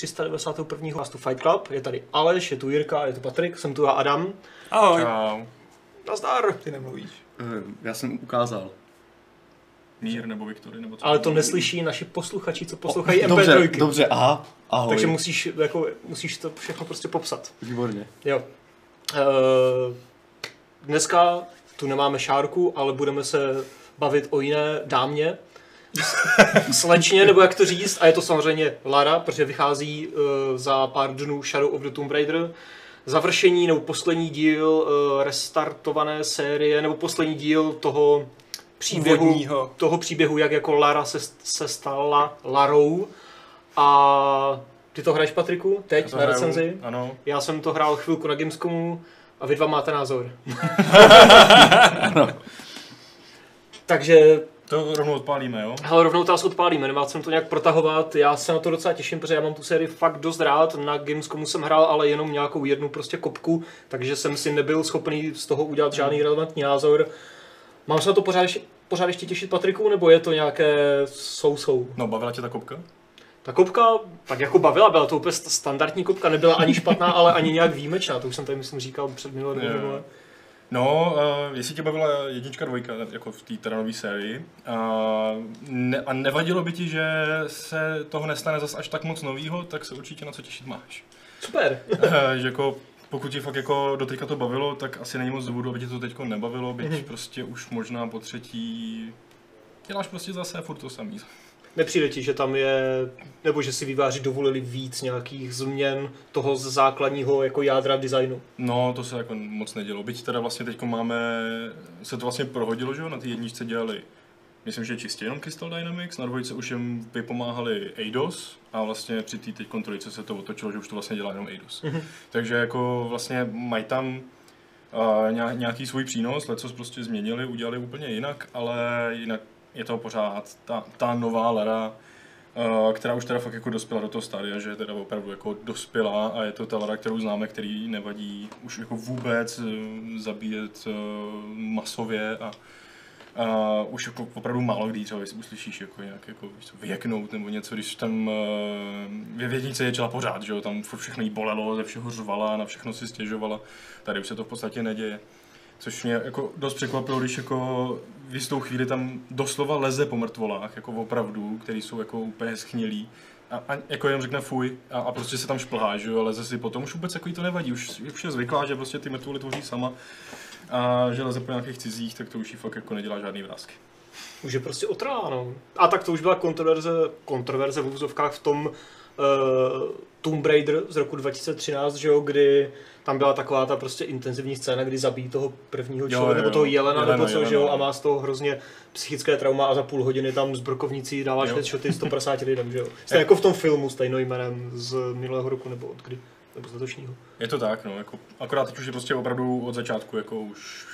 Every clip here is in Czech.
391. Castu Fight Club. Je tady Aleš, je tu Jirka, je tu Patrik, jsem tu já Adam. Ahoj. Čau. Nazdar! Ty nemluvíš. Eh, Já jsem ukázal. Mír nebo Viktory nebo co? Ale to neslyší naši posluchači, co poslouchají Dobře, MP3. dobře, aha, ahoj. Takže musíš, jako, musíš to všechno prostě popsat. Výborně. Jo. Uh, dneska tu nemáme šárku, ale budeme se bavit o jiné dámě. Slečně, nebo jak to říct, a je to samozřejmě Lara, protože vychází uh, za pár dnů Shadow of the Tomb Raider. Završení nebo poslední díl uh, restartované série, nebo poslední díl toho příběhu, Původního. toho příběhu, jak jako Lara se, se stala Larou. A ty to hraješ, Patriku, teď na recenzi? Ano. Já jsem to hrál chvilku na Gamescomu a vy dva máte názor. Takže To rovnou odpálíme, jo? hele, rovnou to asi odpálíme, nemal jsem to nějak protahovat, já se na to docela těším, protože já mám tu sérii fakt dost rád, na Gamescomu jsem hrál ale jenom nějakou jednu prostě kopku, takže jsem si nebyl schopný z toho udělat žádný relevantní názor. Mám se na to pořád, ještě- pořád ještě těšit Patriku, nebo je to nějaké sou-sou? No, bavila tě ta kopka? Ta kopka tak jako bavila, byla to úplně st- standardní kopka, nebyla ani špatná, ale ani nějak výjimečná, to už jsem tady myslím říkal před minulé Jo. No, uh, jestli tě bavila jednička, dvojka, jako v té teda nové sérii, uh, ne, a nevadilo by ti, že se toho nestane zas až tak moc novýho, tak se určitě na co těšit máš. Super. Eh, že jako pokud ti fakt jako doteďka to bavilo, tak asi není moc důvodu, aby tě to teď nebavilo, byť Mhm. prostě už možná po třetí děláš prostě zase furt to samý. Nepřijde ti, že tam je, nebo že si výváři dovolili víc nějakých změn toho z základního jako jádra designu. No, to se jako moc nedělo. Byť teda vlastně teď máme, se to vlastně prohodilo, že jo, na té jedničce dělali Myslím, že čistě jenom Crystal Dynamics, na dvojce už jim vypomáhali Eidos a vlastně při té teď trojce se to otočilo, že už to vlastně dělá jenom Eidos. Mhm. Takže jako vlastně mají tam uh, nějaký svůj přínos, leco prostě změnili, udělali úplně jinak, ale jinak je to pořád ta, ta nová Lara, uh, která už teda fakt jako dospěla do toho stádia, že je teda opravdu jako dospělá a je to ta Lara, kterou známe, který nevadí už jako vůbec uh, zabíjet uh, masově a a už jako opravdu málo kdy třeba uslyšíš jako nějak jako víš vyjeknout nebo něco, když tam uh, ve vědnice ječela pořád, že jo, tam furt všechno jí bolelo, ze všeho řvala, na všechno si stěžovala, tady už se to v podstatě neděje. Což mě jako dost překvapilo, když jako v jistou chvíli tam doslova leze po mrtvolách, jako opravdu, který jsou jako úplně schnilí. A, a jako jenom řekne fuj a, a prostě se tam šplhá, že jo, a leze si potom, už vůbec jako to nevadí, už, už je zvyklá, že prostě ty mrtvoly tvoří sama a že leze po nějakých cizích, tak to už jí fakt jako nedělá žádný vrázky. Už je prostě otrá, no. A tak to už byla kontroverze, kontroverze v úzovkách v tom uh, Tomb Raider z roku 2013, že jo, kdy tam byla taková ta prostě intenzivní scéna, kdy zabíjí toho prvního člověka, nebo toho jelena, jelena, nebo co, že jo, jelena. a má z toho hrozně psychické trauma a za půl hodiny tam z brokovnicí dáváš headshoty 150 lidem, že jo. Stejně jako v tom filmu s jménem z minulého roku, nebo od kdy, nebo z letošního. Je to tak, no, jako, akorát teď už je prostě opravdu od začátku, jako už,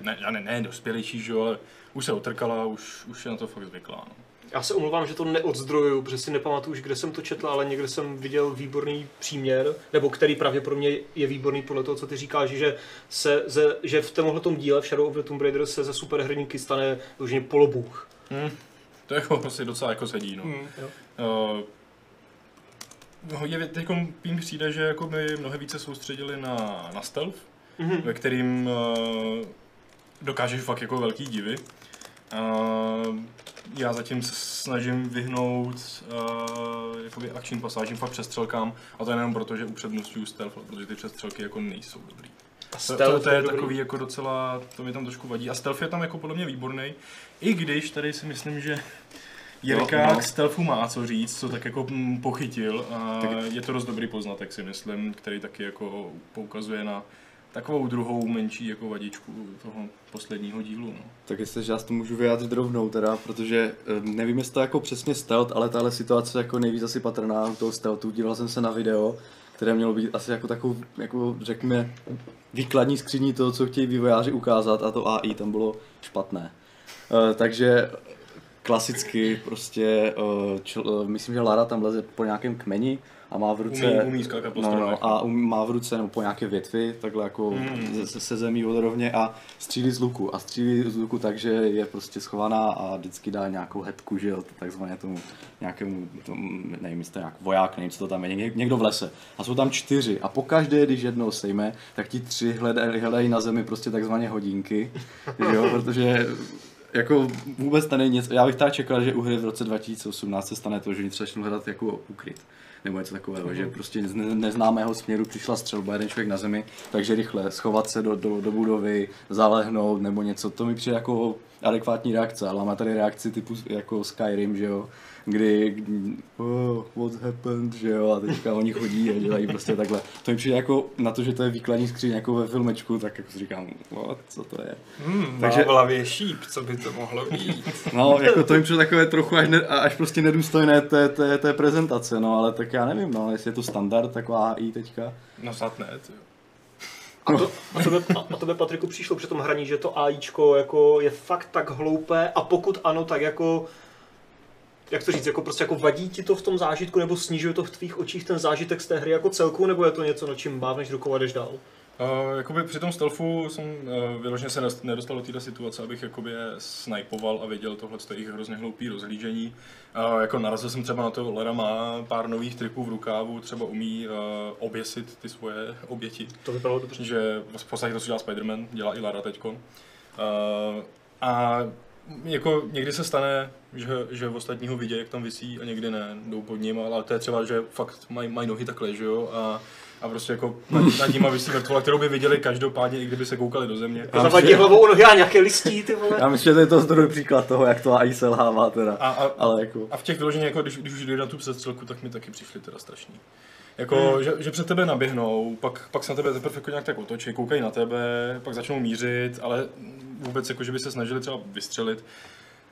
ne, ne, ne dospělejší, že jo, ale už se otrkala, už, už je na to fakt zvyklá, no. Já se omlouvám, že to neodzdrojuju, protože si nepamatuju už, kde jsem to četl, ale někde jsem viděl výborný příměr, nebo který pravděpodobně je výborný podle toho, co ty říkáš, že, se, ze, že v tomhle díle v Shadow of the Tomb Raider se ze superhrníky stane vyloženě polobůh. Hm. To jako prostě docela jako sedí, no. Hmm. Jo. Uh, hodně teď přijde, že jako by mnohem více soustředili na, na stealth, Mhm. ve kterým uh, dokážeš fakt jako velký divy. Uh, já zatím se snažím vyhnout uh, jakoby akčním pasážím, fakt přestřelkám, a to jenom proto, že upřednostňuju stealth, protože ty přestřelky jako nejsou dobrý. A To, to, to je takový jako docela, to mi tam trošku vadí. A stealth je tam jako podle mě výborný, i když tady si myslím, že Jirka No, no. k stealthu má co říct, co tak jako mm, pochytil a Tak- je to dost dobrý poznatek si myslím, který taky jako poukazuje na takovou druhou menší jako vadičku toho posledního dílu. No. Tak jestli já to můžu vyjádřit rovnou teda, protože eh, nevím, jestli to jako přesně stealth, ale tahle situace jako nejvíc asi patrná u toho stealthu. Díval jsem se na video, které mělo být asi jako takovou, jako řekněme, výkladní skříní toho, co chtějí vývojáři ukázat a to AI tam bylo špatné. Eh, takže klasicky prostě, eh, čl, eh, myslím, že Lara tam leze po nějakém kmeni a má v ruce... Umí- umí skákat po no, stromech. no, a um, má v ruce nebo po nějaké větvi, takhle jako Mm. se, se zemí vodorovně a střílí z luku. A střílí z luku tak, že je prostě schovaná a vždycky dá nějakou hetku, že jo, takzvaně tomu nějakému, tomu, nevím, jestli nějak voják, nevím, co to tam je, něk- někdo v lese. A jsou tam čtyři a pokaždé, když jednou sejme, tak ti tři hledají, hledají na zemi prostě takzvaně hodinky, že jo, protože jako vůbec tady nic, já bych teda čekal, že u hry v roce 2018 se stane to, že třeba začnou hledat jako ukryt. Nebo něco takového, že prostě z ne- neznámého směru přišla střelba, jeden člověk na zemi, takže rychle schovat se do, do, do budovy, zalehnout nebo něco, to mi přijde jako adekvátní reakce, ale má tady reakci typu jako Skyrim, že jo, kdy oh, what happened, že jo, a teďka oni chodí a dělají prostě takhle. To mi přijde jako na to, že to je výkladní skříň jako ve filmečku, tak jako si říkám, what, co to je. Hmm, Takže... V hlavě šíp, co by to mohlo být. No, jako to jim přijde takové trochu až, ne, až prostě nedůstojné té, té, té prezentace, no, ale tak já nevím, no, jestli je to standard, taková AI teďka. No snad ne, ty. jo. A, to, a, tebe, a tebe, Patriku, přišlo při tom hraní, že to AIčko jako je fakt tak hloupé a pokud ano, tak jako jak to říct, jako prostě jako vadí ti to v tom zážitku, nebo snižuje to v tvých očích ten zážitek z té hry jako celku, nebo je to něco, na čím mávneš rukou a jdeš dál? Uh, jakoby při tom stealthu jsem uh, vyloženě se nedostal do této situace, abych jakoby je snipoval a věděl tohle je jejich hrozně hloupý rozhlížení. Uh, jako narazil jsem třeba na to, Lera má pár nových triků v rukávu, třeba umí uh, oběsit ty svoje oběti. To vypadalo dobře. že v podstatě to, co dělá Spider-Man, dělá i Lara teďko. Uh, a jako někdy se stane, že, že ostatní ho vidí, jak tam visí a někdy ne, jdou pod ním, ale to je třeba, že fakt mají maj nohy takhle, že jo, a, a prostě jako nad, nima visí mrtvola, kterou by viděli každopádně, i kdyby se koukali do země. Já Zavadí hlavou o nohy a nějaké listí, ty vole. Já myslím, že to je to zdroj příklad toho, jak to AI selhává teda. A, a, Ale jako, a v těch vyloženě, jako když, když už jde na tu přestřelku, tak mi taky přišli teda strašný. Jako, hmm. že, že, před tebe naběhnou, pak, pak se na tebe teprve jako nějak tak otočí, koukají na tebe, pak začnou mířit, ale vůbec jako, že by se snažili třeba vystřelit.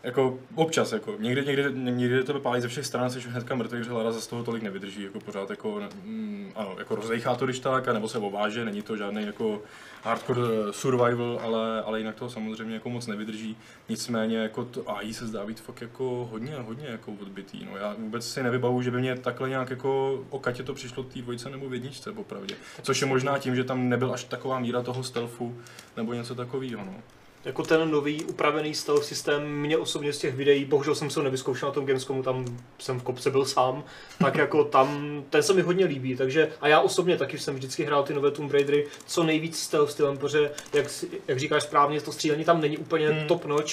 Jako občas, jako někdy, někdy, někdy tebe pálí ze všech stran, jsi hnedka mrtvý, že Lara z toho tolik nevydrží, jako pořád jako, mm, ano, jako rozdejchá to když tak, nebo se ováže, není to žádný jako hardcore eh, survival, ale, ale jinak to samozřejmě jako moc nevydrží. Nicméně jako to AI se zdá být fakt jako hodně, hodně jako odbitý. No, já vůbec si nevybavu, že by mě takhle nějak jako o Katě to přišlo té dvojce nebo v jedničce, popravdě. Což je možná tím, že tam nebyl až taková míra toho stealthu nebo něco takového. No. Jako ten nový upravený stealth systém mě osobně z těch videí, bohužel jsem se ho nevyzkoušel na tom Gamescomu, tam jsem v kopce byl sám, tak jako tam, ten se mi hodně líbí, takže a já osobně taky jsem vždycky hrál ty nové Tomb Raidery co nejvíc stealth stylem, protože jak, jak říkáš správně, to střílení tam není úplně Hmm. top notch.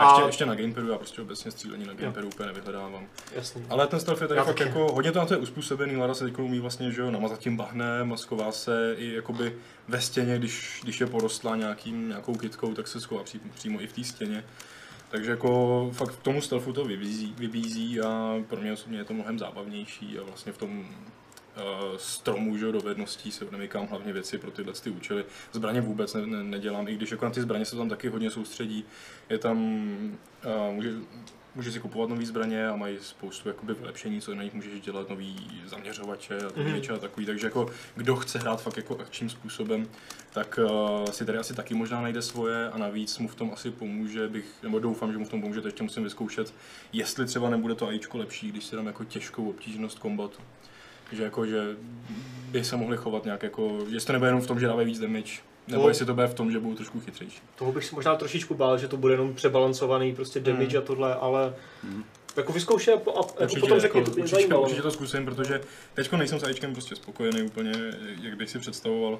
A ještě, ještě na gamepadu, já prostě obecně střílení na gamepadu úplně nevyhledávám. Jasný. Ale ten stealth je tady Já fakt taky. jako, hodně to na to je uspůsobený, Lara se teď umí vlastně, že jo, namazat tím bahnem, masková se i jakoby ve stěně, když, když je porostlá nějakým, nějakou kytkou, tak se schová pří, přímo i v té stěně. Takže jako fakt k tomu stealthu to vybízí, vybízí a pro mě osobně je to mnohem zábavnější a vlastně v tom stromu že, dovedností se nemykám hlavně věci pro tyhle ty účely. Zbraně vůbec ne, ne, nedělám, i když jako na ty zbraně se tam taky hodně soustředí. Je tam, uh, může, můžeš si kupovat nové zbraně a mají spoustu jakoby vylepšení, co na nich můžeš dělat, nový zaměřovače a Mhm. mm. a takový. Takže jako kdo chce hrát fakt jako akčním způsobem, tak uh, si tady asi taky možná najde svoje a navíc mu v tom asi pomůže, bych, nebo doufám, že mu v tom pomůže, to ještě musím vyzkoušet, jestli třeba nebude to AIčko lepší, když si dám jako těžkou obtížnost kombatu. Že jako, že by se mohli chovat nějak jako, jestli to nebude jenom v tom, že dávají víc damage, nebo No. jestli to bude v tom, že budou trošku chytřejší. Toho bych si možná trošičku bál, že to bude jenom přebalancovaný prostě damage a tohle, ale jako vyzkoušej a, po- a jako potom řekni, to mě určitě, zajímalo. určitě to zkusím, protože teď nejsem s AIčkem prostě spokojený úplně, jak bych si představoval.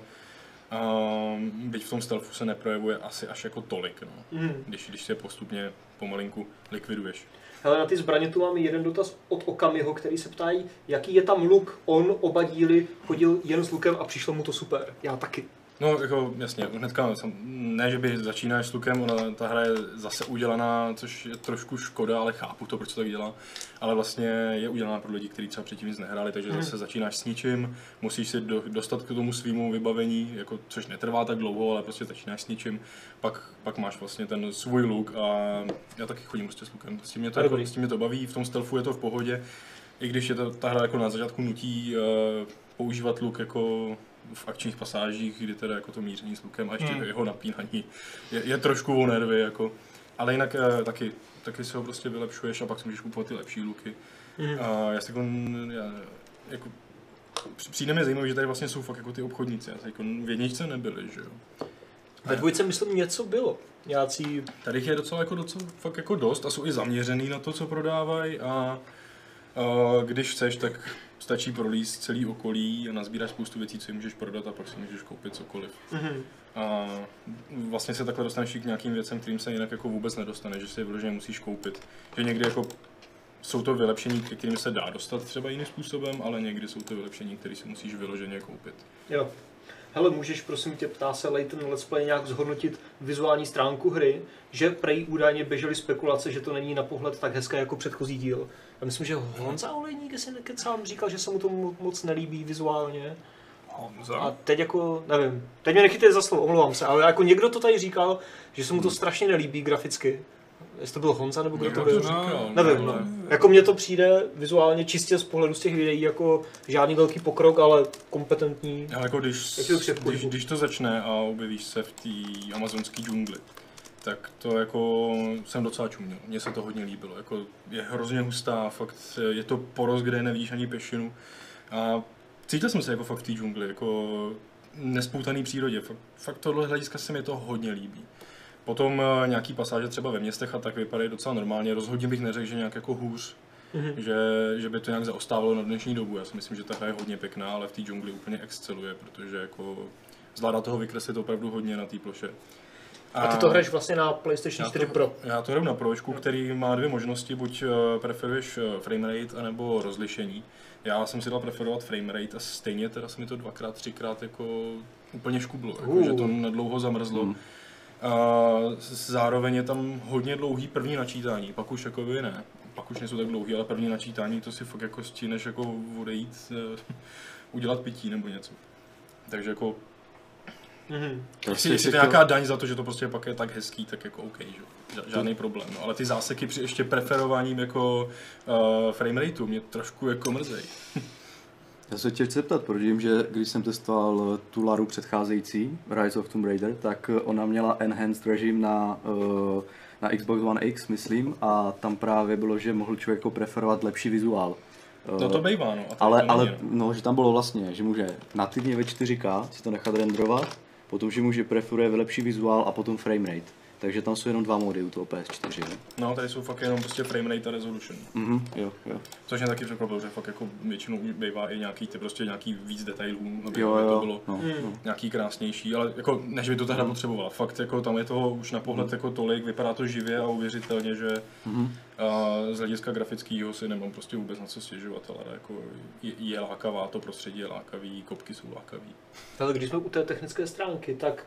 Um, byť v tom stealthu se neprojevuje asi až jako tolik, no. Mm. když, když se postupně pomalinku likviduješ. Hele, na ty zbraně tu mám jeden dotaz od Okamiho, který se ptají, jaký je tam luk. On oba díly chodil jen s lukem a přišlo mu to super. Já taky. No, jako jasně, hnedka, ne, že by začínáš s lukem, ona, ta hra je zase udělaná, což je trošku škoda, ale chápu to, proč to tak dělá. Ale vlastně je udělaná pro lidi, kteří třeba předtím nic nehráli, takže zase začínáš s ničím, musíš si do, dostat k tomu svýmu vybavení, jako, což netrvá tak dlouho, ale prostě začínáš s ničím, pak, pak máš vlastně ten svůj luk a já taky chodím prostě s lukem. S tím mě to, jako, s tím mě to baví, v tom stealthu je to v pohodě, i když je to, ta hra jako na začátku nutí uh, používat luk jako v akčních pasážích, kdy teda jako to míření s lukem a ještě Hmm. jeho napínání je, je trošku o nervy, jako. Ale jinak uh, taky, taky si ho prostě vylepšuješ a pak si můžeš kupovat ty lepší luky. Mm. A já si jako, já, jako přijde mi zajímavé, že tady vlastně jsou fakt jako ty obchodníci. A jako v jedničce nebyli, že jo. Ve dvojce, myslím, něco bylo. Nějací... Tady je docela, jako, docela fakt jako dost a jsou i zaměřený na to, co prodávají a, a když chceš, tak stačí prolíst celý okolí a nazbíráš spoustu věcí, co jim můžeš prodat a pak si můžeš koupit cokoliv. Mhm. A vlastně se takhle dostaneš k nějakým věcem, kterým se jinak jako vůbec nedostane, že si je vyloženě musíš koupit. Že někdy jako jsou to vylepšení, ke kterým se dá dostat třeba jiným způsobem, ale někdy jsou to vylepšení, které si musíš vyloženě koupit. Jo. Hele, můžeš prosím tě, ptá se Leighton Let's Play nějak zhodnotit vizuální stránku hry, že prej údajně běžely spekulace, že to není na pohled tak hezké jako předchozí díl. Já myslím, že Honza Olejník si nekecám říkal, že se mu to mo- moc nelíbí vizuálně. Honza? A teď jako, nevím, teď mě nechytej za slovo, omlouvám se, ale jako někdo to tady říkal, že se mu to strašně nelíbí graficky. Jestli to byl Honza nebo kdo to byl? říkal, Nevím, ale- no. Jako mně to přijde vizuálně čistě z pohledu z těch videí jako žádný velký pokrok, ale kompetentní. Ale jako když, když, když to začne a objevíš se v té amazonské džungli, tak to jako jsem docela čuměl. Mně se to hodně líbilo. Jako je hrozně hustá, fakt je to porost, kde nevidíš ani pešinu. A cítil jsem se jako fakt v té džungli, jako nespoutaný přírodě. Fakt, fakt tohle hlediska se mi to hodně líbí. Potom eh, nějaký pasáže třeba ve městech a tak vypadají docela normálně. Rozhodně bych neřekl, že nějak jako hůř. Mhm. Že, že by to nějak zaostávalo na dnešní dobu. Já si myslím, že ta hra je hodně pěkná, ale v té džungli úplně exceluje, protože jako zvládá toho vykreslit opravdu hodně na té ploše. A ty to hraješ vlastně na PlayStation já 4 to, Pro. Já to hraju na Pročku, který má dvě možnosti, buď eh, preferuješ eh, framerate, anebo rozlišení. Já jsem si dal preferovat framerate a stejně teda se mi to dvakrát, třikrát jako úplně škublo, jako, Uh. že to na dlouho zamrzlo. Hmm. A zároveň je tam hodně dlouhý první načítání, pak už jako ne. Pak už nejsou tak dlouhý, ale první načítání to si fakt jako stíneš jako odejít, eh, udělat pití nebo něco. Takže jako, Mhm. jestli, jestli to je nějaká daň za to, že to prostě pak je tak hezký, tak jako OK, že? Žádný problém. No, ale ty záseky při ještě preferováním jako uh, framerateu mě trošku jako mrzej. Já se tě chci zeptat, protože vím, že když jsem testoval tu Laru předcházející, Rise of Tomb Raider, tak ona měla enhanced režim na, eh, na Xbox One X, myslím, a tam právě bylo, že mohl člověk jako preferovat lepší vizuál. No to Eh, bývá, no. Ale, to ale no. no, že tam bylo vlastně, že může nativně ve 4K si to nechat renderovat, potom, že může preferuje lepší vizuál a potom framerate. Takže tam jsou jenom dva mody u toho PS4. Ne? no, tady jsou fakt jenom prostě framerate a resolution. Mhm, jo, jo. Což mě taky překvapilo, že fakt jako většinou bývá i nějaký, ty prostě nějaký víc detailů, aby Jo, to jo, bylo no, Hmm. no. nějaký krásnější, ale jako než by to ta hra potřebovala. Fakt jako tam je toho už na pohled jako tolik, vypadá to živě a uvěřitelně, že Mhm. A z hlediska grafického si nemám prostě vůbec na co stěžovat, ale jako je, je lákavá, to prostředí je lákavý, kopky jsou lákavý. Ale když jsme u té technické stránky, tak,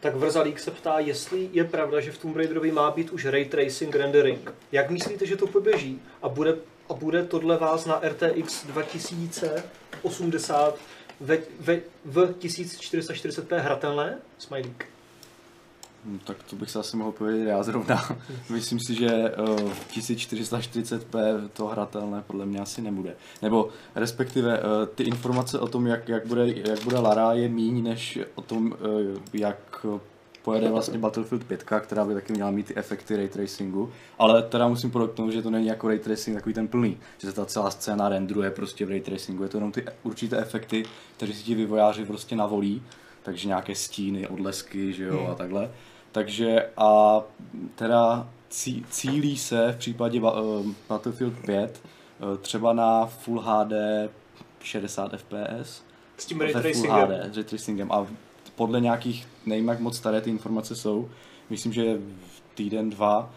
tak Vrzalík se ptá, jestli je pravda, že v Tomb Raiderovi má být už ray tracing rendering. Jak myslíte, že to poběží? A bude, a bude tohle vás na RTX 2080 ve, ve, v 1440p hratelné? Smajlík. Hm, Tak to bych se asi mohl povědět já zrovna. Myslím si, že uh, 1440p to hratelné podle mě asi nebude. Nebo respektive uh, ty informace o tom, jak, jak, bude, jak bude Lara, je míň než o tom, uh, jak pojede vlastně Battlefield 5, která by taky měla mít ty efekty ray tracingu. Ale teda musím podotknout, že to není jako ray tracing takový ten plný, že se ta celá scéna renderuje prostě v ray tracingu. Je to jenom ty určité efekty, které si ti vývojáři prostě navolí, takže nějaké stíny, odlesky, že jo, a takhle. Takže a teda cí, cílí se v případě eh, Battlefield 5 eh, třeba na Full HD 60 FPS. S tím ray tracingem. HD, ray tracingem. A podle nějakých, nevím jak moc staré ty informace jsou, myslím, že v týden, dva,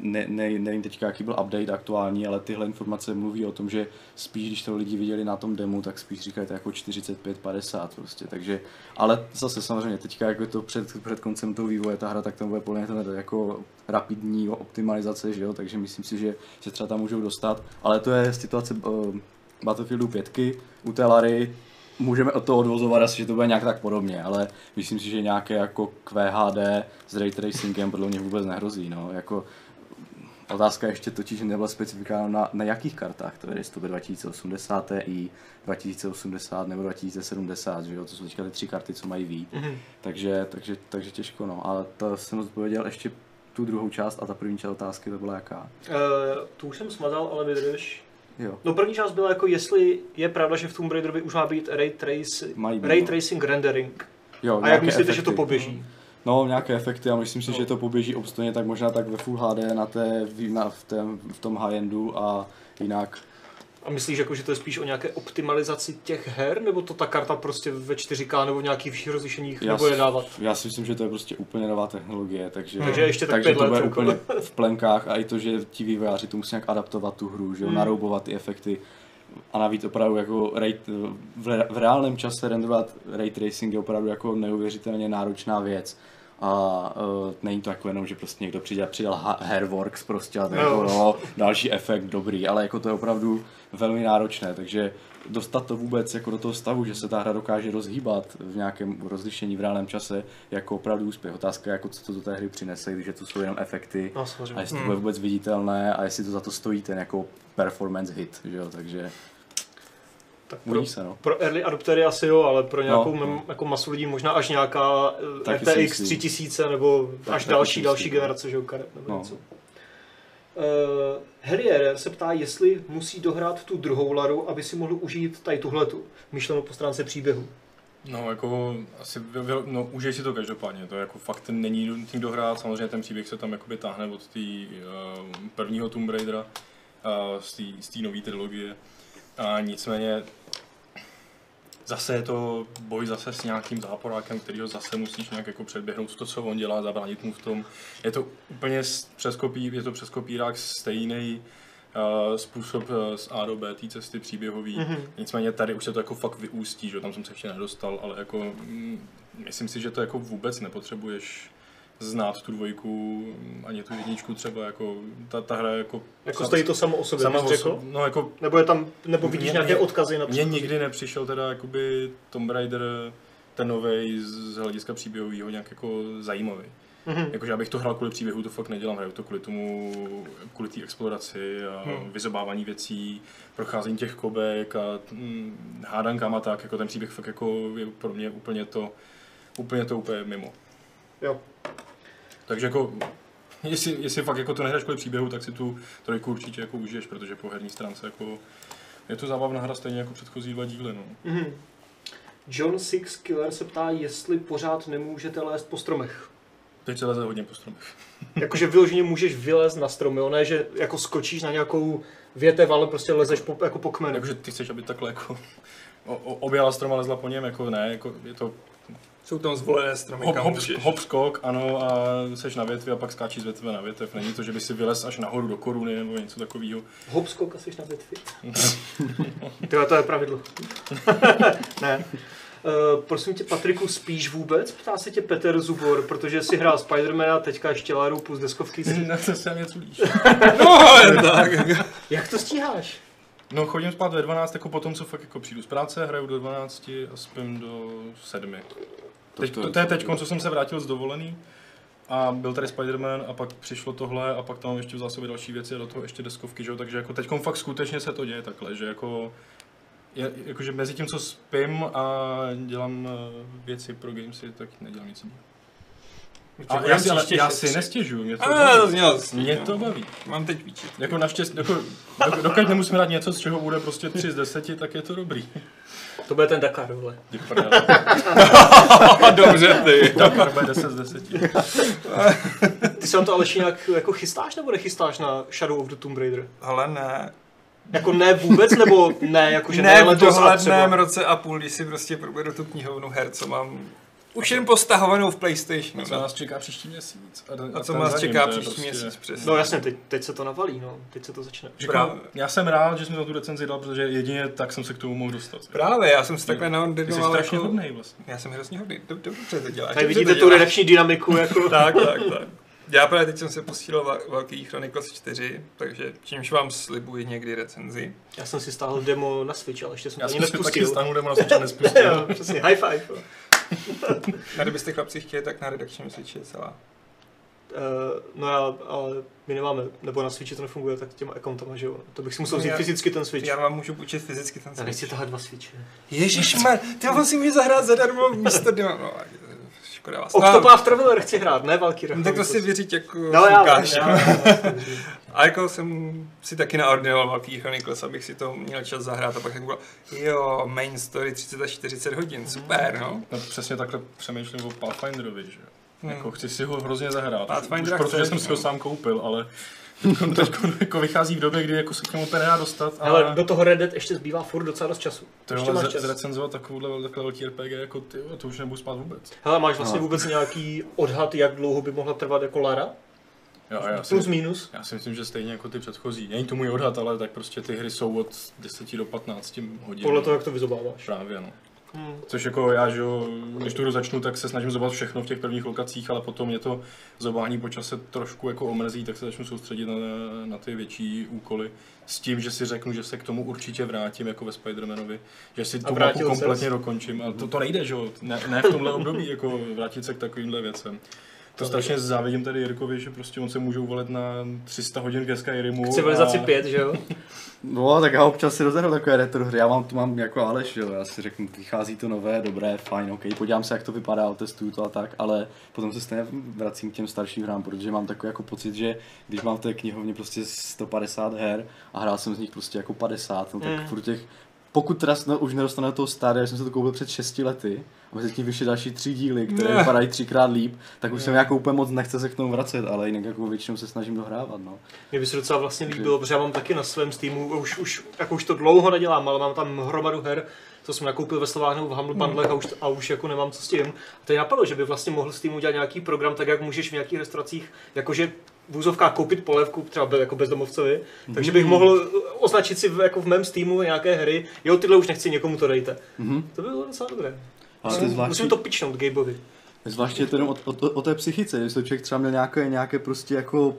ne, ne, nevím teďka, jaký byl update aktuální, ale tyhle informace mluví o tom, že spíš, když to lidi viděli na tom demo, tak spíš říkají to jako 45-50 prostě, takže, ale zase samozřejmě teďka, jako je to před, před koncem toho vývoje, ta hra, tak tam bude podle mě jako rapidní optimalizace, že jo, takže myslím si, že se třeba tam můžou dostat, ale to je situace uh, Battlefieldu 5, u té Lary můžeme od toho odvozovat asi, že to bude nějak tak podobně, ale myslím si, že nějaké jako QHD s ray tracingem podle mě vůbec nehrozí, no, jako Otázka ještě totiž nebyla specifikována na, na jakých kartách, to je, jestli to bude 2080 Ti, 2080 nebo 2070, že jo, to jsou teďka ty tři karty, co mají vít, Mhm. takže, takže, takže těžko, no, ale to jsem odpověděl ještě tu druhou část a ta první část otázky to byla jaká? Uh, tu už jsem smazal, ale vydrž. Jo. No první část byla jako, jestli je pravda, že v Tomb Raiderovi už má být ray, trace, Mají být, ray no. tracing rendering. Jo, A jak myslíte, že to efekty. poběží? No, nějaké efekty a myslím si, No. že to poběží obstojně tak možná tak ve Full HD na té, na, v, tém, v tom high-endu a jinak. A myslíš, jako, že to je spíš o nějaké optimalizaci těch her, nebo to ta karta prostě ve 4K nebo v nějakých vyšších rozlišeních Já nebude dávat? Já si myslím, že to je prostě úplně nová technologie, takže, Takže ještě tak takže to bude jako. úplně v plenkách a i to, že ti vývojáři to musí nějak adaptovat tu hru, že jo, Hmm. naroubovat ty efekty. A navíc opravdu jako ray, v, re- v reálném čase renderovat ray tracing je opravdu jako neuvěřitelně náročná věc. A uh, není to jako jenom, že prostě někdo přidal, přidal ha- Hairworks prostě a tak No. jako, no, další efekt dobrý, ale jako to je opravdu velmi náročné, takže dostat to vůbec jako do toho stavu, že se ta hra dokáže rozhýbat v nějakém rozlišení v reálném čase, jako opravdu úspěch. Otázka je, jako co to do té hry přinese, když to jsou jenom efekty No, a jestli to Hmm. bude vůbec viditelné a jestli to za to stojí ten jako performance hit, že jo, takže Tak pro, se no. pro early adoptery asi jo, ale pro nějakou No. mem, jako masu lidí možná až nějaká eh, Taky RTX myslím. 3000 nebo Tak, až taky další, další myslím, generace, že jo, karet nebo No. něco. Uh, Harrier se ptá, jestli musí dohrát tu druhou Laru, aby si mohl užít tady tuhletu, myšleno po stránce příběhu. No, jako asi, no, užij si to každopádně, to jako fakt není nutný dohrát, samozřejmě ten příběh se tam jakoby táhne od té uh, prvního Tomb Raidera, uh, z té z té nové trilogie. A nicméně zase je to boj zase s nějakým záporákem, kterýho zase musíš nějak jako předběhnout to, co on dělá, zabránit mu v tom. Je to úplně s- přes kopí, je to přes kopírák stejný uh, způsob uh, z A do B té cesty příběhový. Mhm. Nicméně tady už se to jako fakt vyústí, že tam jsem se ještě nedostal, ale jako mm, myslím si, že to jako vůbec nepotřebuješ znát tu dvojku, mm, ani tu jedničku třeba, jako ta, ta hra jako... Jako stojí to samo o sobě, sama o řekl? No jako Nebo je tam, nebo vidíš Mě- nějaké odkazy na mně nikdy nepřišel teda jakoby Tomb Raider ten novej z hlediska příběhového nějak jako zajímavý. Mhm. Jakože abych to hrál kvůli příběhu, to fakt nedělám, hraju to kvůli tomu, kvůli té exploraci a Hmm. vyzobávání věcí, procházení těch kobek a mm, hádankama tak, jako ten příběh fakt jako je pro mě úplně to, úplně to úplně mimo. Jo. Takže jako, jestli, jestli fakt jako to nehraješ kvůli příběhu, tak si tu trojku určitě jako užiješ, protože po herní stránce jako je to zábavná hra stejně jako předchozí dva díly, no. Mhm. John Six Killer se ptá, jestli pořád nemůžete lézt po stromech. Teď se leze hodně po stromech. Jakože vyloženě můžeš vylézt na stromy, ne, že jako skočíš na nějakou větev, ale prostě lezeš po, jako po kmenu. Jakože ty chceš, aby takhle jako objela strom a lezla po něm, jako ne, jako je to Jsou tam zvolené stromy, hop, kam hop, můžeš. hop, skok, ano, a seš na větvi a pak skáčíš z větve na větev. Není to, že by si vylez až nahoru do koruny nebo něco takového. Hop skok a jsi na větvi. Tyhle, to je pravidlo. ne. Uh, prosím tě, Patriku, spíš vůbec? Ptá se tě Petr Zubor, protože si hrál Spidermana, teďka ještě Laru plus deskovky. si- Na to se něco líš. No, tak. Jak to stíháš? No chodím spát ve 12, jako potom, co fakt jako přijdu z práce, hraju do 12 a spím do 7. Teď, to, to je teď, co jsem se vrátil z dovolený a byl tady Spider-Man a pak přišlo tohle a pak tam ještě v zásobě další věci a do toho ještě deskovky, že jo? takže jako teď fakt skutečně se to děje takhle, že jako je, jakože mezi tím, co spím a dělám eh, věci pro gamesy, tak nedělám nic jiného. A já, si, ale, já si nestěžuju, mě to A, baví. zněl Mě to baví. Mám teď výčit. Jako naštěstí, jako, dok- dokud nemusím hrát něco, z čeho bude prostě 3 z 10, tak je to dobrý. To bude ten Dakar, vole. Dobře, ty. Dakar bude 10 z 10. Ty se to Aleši nějak jako chystáš nebo nechystáš na Shadow of the Tomb Raider? Ale ne. Jako ne vůbec, nebo ne, jakože ne v letos a dohledném roce a půl, když si prostě proberu tu knihovnu her, co mám už jen postahovanou v PlayStationu. Co No. nás čeká příští měsíc? A co ten nás za ním, čeká příští prostě- měsíc přesně. No jasně, teď, teď se to navalí, no. Teď se to začne. Říkám, já jsem rád, že jsme na tu recenzi dal, protože jedině tak jsem se k tomu mohl dostat. Právě, já jsem si takhle Ty jsi naordinoval strašně jako... hodnej vlastně. Já jsem hrozně hodný, Dob- dobře to děláš. Tady vidíte tu redakční dynamiku, jako... Tak, tak, tak. Já právě teď jsem se posílal Velký Chronicles 4, takže čímž vám slibuji někdy recenzi. Já jsem si stáhl demo na Switch, ale ještě jsem Já to jsem ani si taky nespustil. stáhnu demo na Switch nespustil. jo, přesně, high five. A kdybyste chlapci chtěli, tak na redakčním Switchi je celá. Uh, no já, ale my nemáme, nebo na Switchi to nefunguje tak těma accountama, že jo. To bych si musel vzít fyzicky ten Switch. Já vám můžu půjčit fyzicky ten Já nechci Switch. tahat dva Switche. Ježišmar, ty on si může zahrát zadarmo místo demo. No, škoda vás. Octopath Traveler chci hrát, ne Valkyrie. No, tak to si věřit jako No já, Lukáš. já, já, A jako jsem si taky naordinoval Valkyrie Chronicles, abych si to měl čas zahrát a pak jak bylo, jo, main story 30 až 40 hodin, super, no. No, přesně takhle přemýšlím o Pathfinderovi, že jo. Hmm. Jako chci si ho hrozně zahrát. Pathfinder Už protože jsem si ho sám koupil, ale teď, teď jako vychází v době, kdy jako se k němu úplně nedá dostat. A Ale do toho Red Dead ještě zbývá furt docela dost času. to ještě jo, máš ale čas. zrecenzovat takovouhle takhle velký RPG jako ty, to už nebudu spát vůbec. Hele, máš vlastně No. vůbec nějaký odhad, jak dlouho by mohla trvat jako Lara? Jo, já si, Plus minus? já si myslím, že stejně jako ty předchozí. Není to můj odhad, ale tak prostě ty hry jsou od 10 do 15 hodin. Podle toho, jak to vyzobáváš. Právě, no. Hmm. Což jako já, že jo, když tu hru začnu, tak se snažím zobat všechno v těch prvních lokacích, ale potom mě to zobání po čase trošku jako omrzí, tak se začnu soustředit na, na ty větší úkoly. S tím, že si řeknu, že se k tomu určitě vrátím, jako ve Spider-Manovi, že si tu mapu ses? kompletně dokončím. A to, to nejde, že jo, ne, ne, v tomhle období, jako vrátit se k takovýmhle věcem. To strašně závidím tady Jirkovi, že prostě on se může uvalit na 300 hodin ke Skyrimu. Civilizaci a- 5, že jo? No, tak já občas si rozehru takové retro hry, já mám, tu mám jako Aleš, jo, já si řeknu, vychází to nové, dobré, fajn, ok, podívám se, jak to vypadá, testuju to a tak, ale potom se stejně vracím k těm starším hrám, protože mám takový jako pocit, že když mám v té knihovně prostě 150 her a hrál jsem z nich prostě jako 50, no tak Mm. furt těch, pokud teda no, už nedostane do toho stádia, jsem se to koupil před 6 lety, a mezi tím vyšly další tři díly, které Ne. vypadají třikrát líp, tak už jsem jako úplně moc nechce se k tomu vracet, ale jinak jako většinou se snažím dohrávat, no. Mě by se docela vlastně líbilo, protože já mám taky na svém Steamu, už, už, jako už to dlouho nedělám, ale mám tam hromadu her, co jsem nakoupil ve Slovánu v Humble Bundlech a už, a už jako nemám co s tím. A to je napadlo, že by vlastně mohl Steam udělat nějaký program, tak jak můžeš v nějakých restauracích, jakože v úzovkách koupit polévku, třeba jako bezdomovcovi, takže bych mohl označit si v, jako v mém Steamu nějaké hry, jo, tyhle už nechci, někomu to dejte. Mhm. To by bylo docela dobré. Ale Musím, zvláštní, musím to pičnout Gabeovi. Zvláště je to jenom o, o, o, té psychice, to člověk třeba měl nějaké, nějaké prostě jako,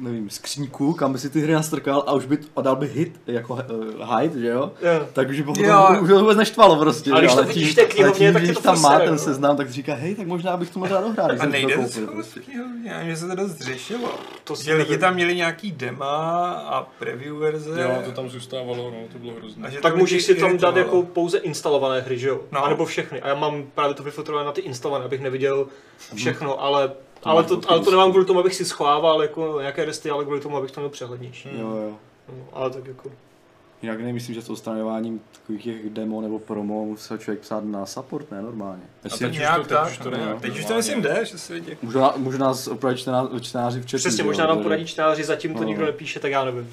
nevím, skříňku, kam by si ty hry nastrkal a už by, a dal by hit, jako uh, hide, že jo? Jo. Tak už by potom Jo. už to vůbec neštvalo prostě. Ale když to vidíš v té knihovně, tím, tak když to tam má ten no. seznam, tak říká, hej, tak možná bych to mohl dohrát, když A nejde to koupil. Prostě. v knihovně, že se to dost řešilo. To Že lidi tam měli nějaký dema a preview verze. Jo, to tam zůstávalo, no, to bylo a hrozné. Tak můžeš si tam dát jako pouze instalované hry, že jo? No. A nebo všechny. A já mám právě to vyfiltrované na ty instalované, abych neviděl všechno, ale, ale, máš to, ale to nemám kvůli tomu, abych si schovával jako nějaké resty, ale kvůli tomu, abych to měl přehlednější. Jo, jo. No, ale tak jako... Jinak nemyslím, že s odstraňováním takových těch demo nebo promo musel člověk psát na support, ne normálně. A teď už nějak to, teď tak, už to no. nejde. Teď už to myslím jde, že se lidi... můžu, na, můžu nás opravit čtená, čtenáři v chatu. Přesně, možná nám poradí čtenáři, zatím to No. nikdo nepíše, tak já nevím.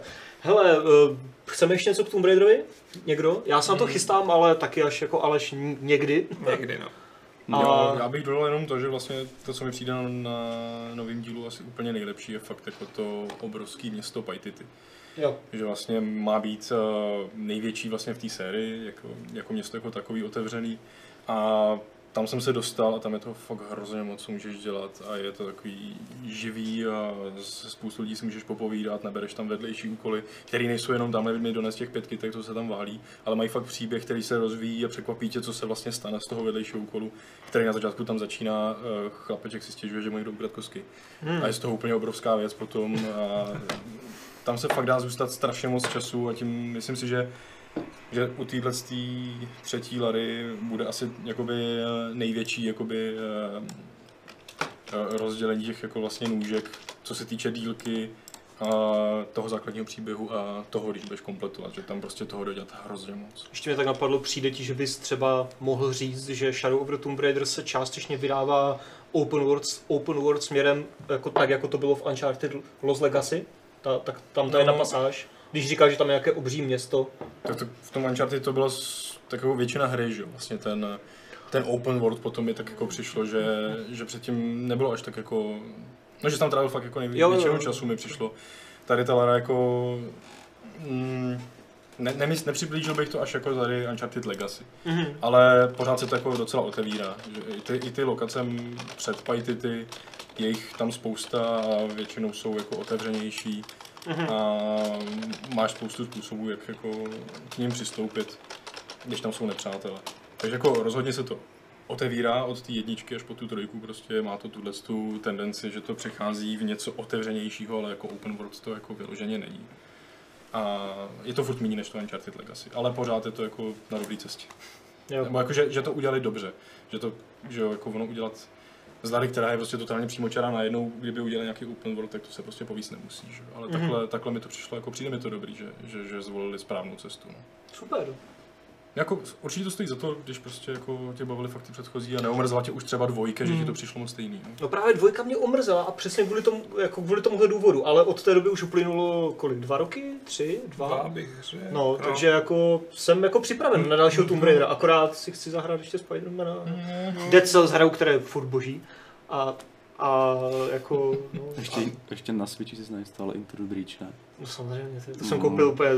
Hele, uh, chceme ještě něco k Tomb Raiderovi? Někdo? Já se na to chystám, ale taky až jako Aleš někdy. Někdy, no. A- Jo, já bych dodal jenom to, že vlastně to, co mi přijde na, novém dílu asi úplně nejlepší, je fakt jako to obrovské město Paititi. Jo. Že vlastně má být uh, největší vlastně v té sérii, jako, jako město jako takový otevřený. A tam jsem se dostal a tam je toho fakt hrozně moc, co můžeš dělat a je to takový živý a se spoustu lidí si můžeš popovídat, nebereš tam vedlejší úkoly, které nejsou jenom tam mi dones těch pět kytek, co se tam válí, ale mají fakt příběh, který se rozvíjí a překvapí tě, co se vlastně stane z toho vedlejšího úkolu, který na začátku tam začíná, eh, chlapeček si stěžuje, že mu jdou ukrat kosky. Hmm. A je z toho úplně obrovská věc potom. A tam se fakt dá zůstat strašně moc času a tím myslím si, že že u téhle třetí Lary bude asi jakoby eh, největší jakoby eh, eh, rozdělení těch jako vlastně nůžek, co se týče dílky a toho základního příběhu a toho, když budeš kompletovat, že tam prostě toho dodělat hrozně moc. Ještě mě tak napadlo, přijde ti, že bys třeba mohl říct, že Shadow of the Tomb Raider se částečně vydává open world, open world směrem, jako, tak jako to bylo v Uncharted Lost Legacy, ta, tak tam ta No. jedna pasáž. Když říkáš, že tam je nějaké obří město, Tak to, v tom Uncharted to bylo s, takovou většina hry, že vlastně ten, ten open world potom mi tak jako přišlo, že, že předtím nebylo až tak jako, no že jsem tam trávil fakt jako největšinu jo. času mi přišlo. Tady ta Lara jako, mm, ne, nemysl, nepřiblížil bych to až jako tady Uncharted Legacy. Mhm. Ale pořád se to jako docela otevírá. Že i, ty, I ty lokace před Paitity, je jich tam spousta a většinou jsou jako otevřenější. Mhm. A máš spoustu způsobů, jak jako k ním přistoupit, když tam jsou nepřátelé. Takže jako rozhodně se to otevírá od té jedničky až po tu trojku, prostě má to tuhle tu tendenci, že to přechází v něco otevřenějšího, ale jako open world to jako vyloženě není. A je to furt méně než to Uncharted Legacy, ale pořád je to jako na dobré cestě. Jo. Nebo jako, že, že to udělali dobře. Že to, že jo, jako ono udělat z hry, která je prostě totálně přímočará najednou, kdyby udělali nějaký open world, tak to se prostě povíst nemusí. Že? Ale Mhm. takhle, takhle mi to přišlo, jako přijde mi to dobrý, že, že, že zvolili správnou cestu. No. Super. Jako, určitě to stojí za to, když prostě jako tě bavili fakt ty předchozí a neomrzela tě už třeba dvojka, že ti Hmm. to přišlo moc stejný. No. No právě dvojka mě omrzela a přesně kvůli, tomu, jako kvůli tomuhle důvodu, ale od té doby už uplynulo kolik, dva roky? Tři? Dva? Dva bych řekl. No, takže jako jsem jako připraven na dalšího Tomb Raidera, akorát si chci zahrát ještě Spidermana. Dead Cells hraju, které je furt boží. A, a jako, no, Ještě, a, ještě na Switchi si nainstaloval Into the Breach, ne? no samozřejmě, to, to jsem koupil úplně,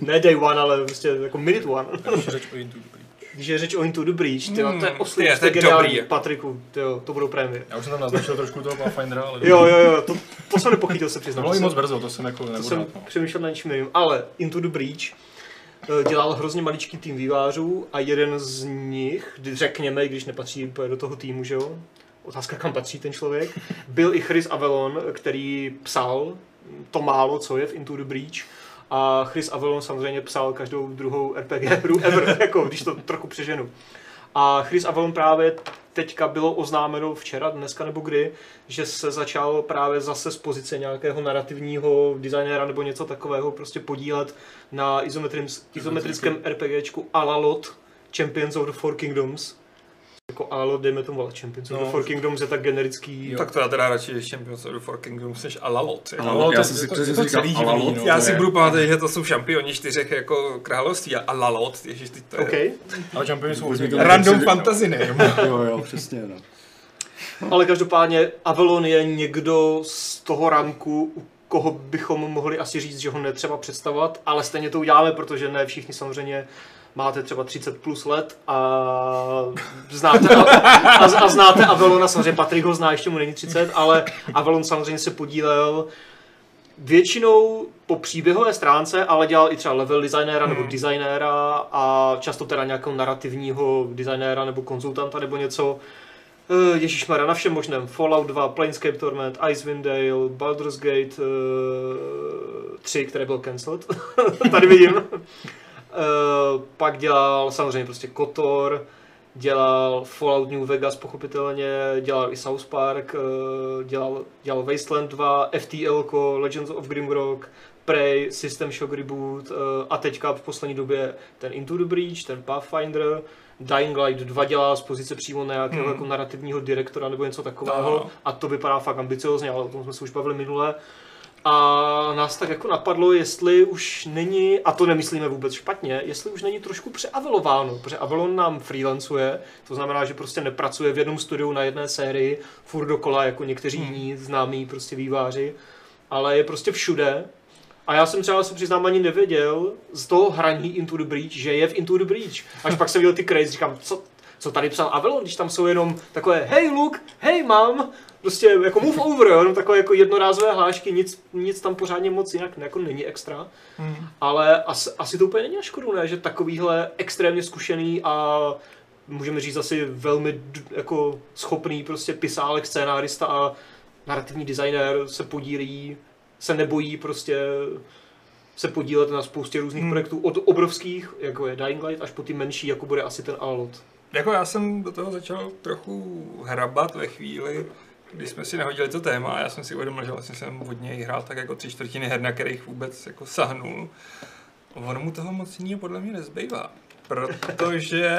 ne day one, ale prostě jako minute one. Když řeč o Into the Breach. Když je řeč o Into the Breach, tyjo, to je Hmm, oslý, je, to je to je geniální, dobrý. Patriku, tyjo, to budou prémie. Já už jsem tam naznačil trošku toho Pathfindera, ale Jo, jo, jo, to, to jsem nepochytil se to přiznám. bylo i to moc jsem- brzo, to jsem jako To nebudu jsem dát, no. přemýšlel na něčím jiným, ale Into the Breach eh, dělal hrozně maličký tým vývářů a jeden z nich, řekněme, i když nepatří do toho týmu, že jo, otázka kam patří ten člověk, byl i Chris Avalon, který psal to málo, co je v Into the Breach a Chris Avalon samozřejmě psal každou druhou RPG hru ever, jako když to trochu přeženu. A Chris Avalon právě teďka bylo oznámeno včera, dneska nebo kdy, že se začal právě zase z pozice nějakého narrativního designéra nebo něco takového prostě podílet na izometrickém RPGčku a la LOT, Champions of the Four Kingdoms. Jako a la LOT, dejme tomu, ale Champions of No. the Four Kingdoms je tak generický. Jo. Tak to já teda radši Champions of the Four Kingdoms než Alalot. jako. Alalot, já to- jsem si to- přesně říkal celý divný, Alalot. no. Já si budu pamatovat, že to jsou šampioni čtyřech jako království a Alalot, ježiš, teď to je OK, Ale Champions jsou random fantasy name. Jo, jo, přesně, no. ale každopádně Avalon je někdo z toho ranku, u koho bychom mohli asi říct, že ho netřeba představovat, ale stejně to uděláme, protože ne všichni samozřejmě máte třeba 30 plus let a znáte, a, a, a znáte Avalona, samozřejmě Patrik ho zná, ještě mu není 30, ale Avalon samozřejmě se podílel většinou po příběhové stránce, ale dělal i třeba level designéra nebo Hmm. designéra a často teda nějakého narrativního designéra nebo konzultanta nebo něco. Uh, Ježíšmarja, na všem možném. Fallout 2, Planescape Torment, Icewind Dale, Baldur's Gate uh, 3, které byl cancelled. Tady vidím. Uh, pak dělal samozřejmě prostě Kotor, dělal Fallout New Vegas pochopitelně, dělal i South Park, uh, dělal, dělal Wasteland 2, FTL, Legends of Grimrock, Prey, System Shock Reboot uh, a teďka v poslední době ten Into the Breach, ten Pathfinder, Dying Light 2 dělá z pozice přímo nějakého Hmm. jako narrativního direktora nebo něco takového No, no. a to vypadá fakt ambiciozně, ale o tom jsme se už bavili minule. A nás tak jako napadlo, jestli už není, a to nemyslíme vůbec špatně, jestli už není trošku přeavelováno, protože Avalon nám freelancuje, to znamená, že prostě nepracuje v jednom studiu na jedné sérii, furt dokola jako někteří Hmm. jiní známí prostě výváři, ale je prostě všude. A já jsem třeba se přiznám ani nevěděl z toho hraní Into the Breach, že je v Into the Breach. Až pak jsem viděl ty craze, říkám, co, co tady psal Avalon, když tam jsou jenom takové hej look, hej mám, prostě jako move over, jo, jenom takové jako jednorázové hlášky, nic, nic tam pořádně moc jinak jako není extra. Hmm. Ale asi, asi to úplně není na škodu, ne? že takovýhle extrémně zkušený a můžeme říct asi velmi jako schopný prostě pisálek, scénárista a narrativní designér se podílí, se nebojí prostě se podílet na spoustě různých Hmm. projektů, od obrovských, jako je Dying Light, až po ty menší, jako bude asi ten Alot. Jako já jsem do toho začal trochu hrabat ve chvíli, když jsme si nahodili to téma a já jsem si uvědomil, že vlastně jsem od něj hrál tak jako tři čtvrtiny her, na kterých vůbec jako sahnul. Ono mu toho moc jiného podle mě nezbývá, protože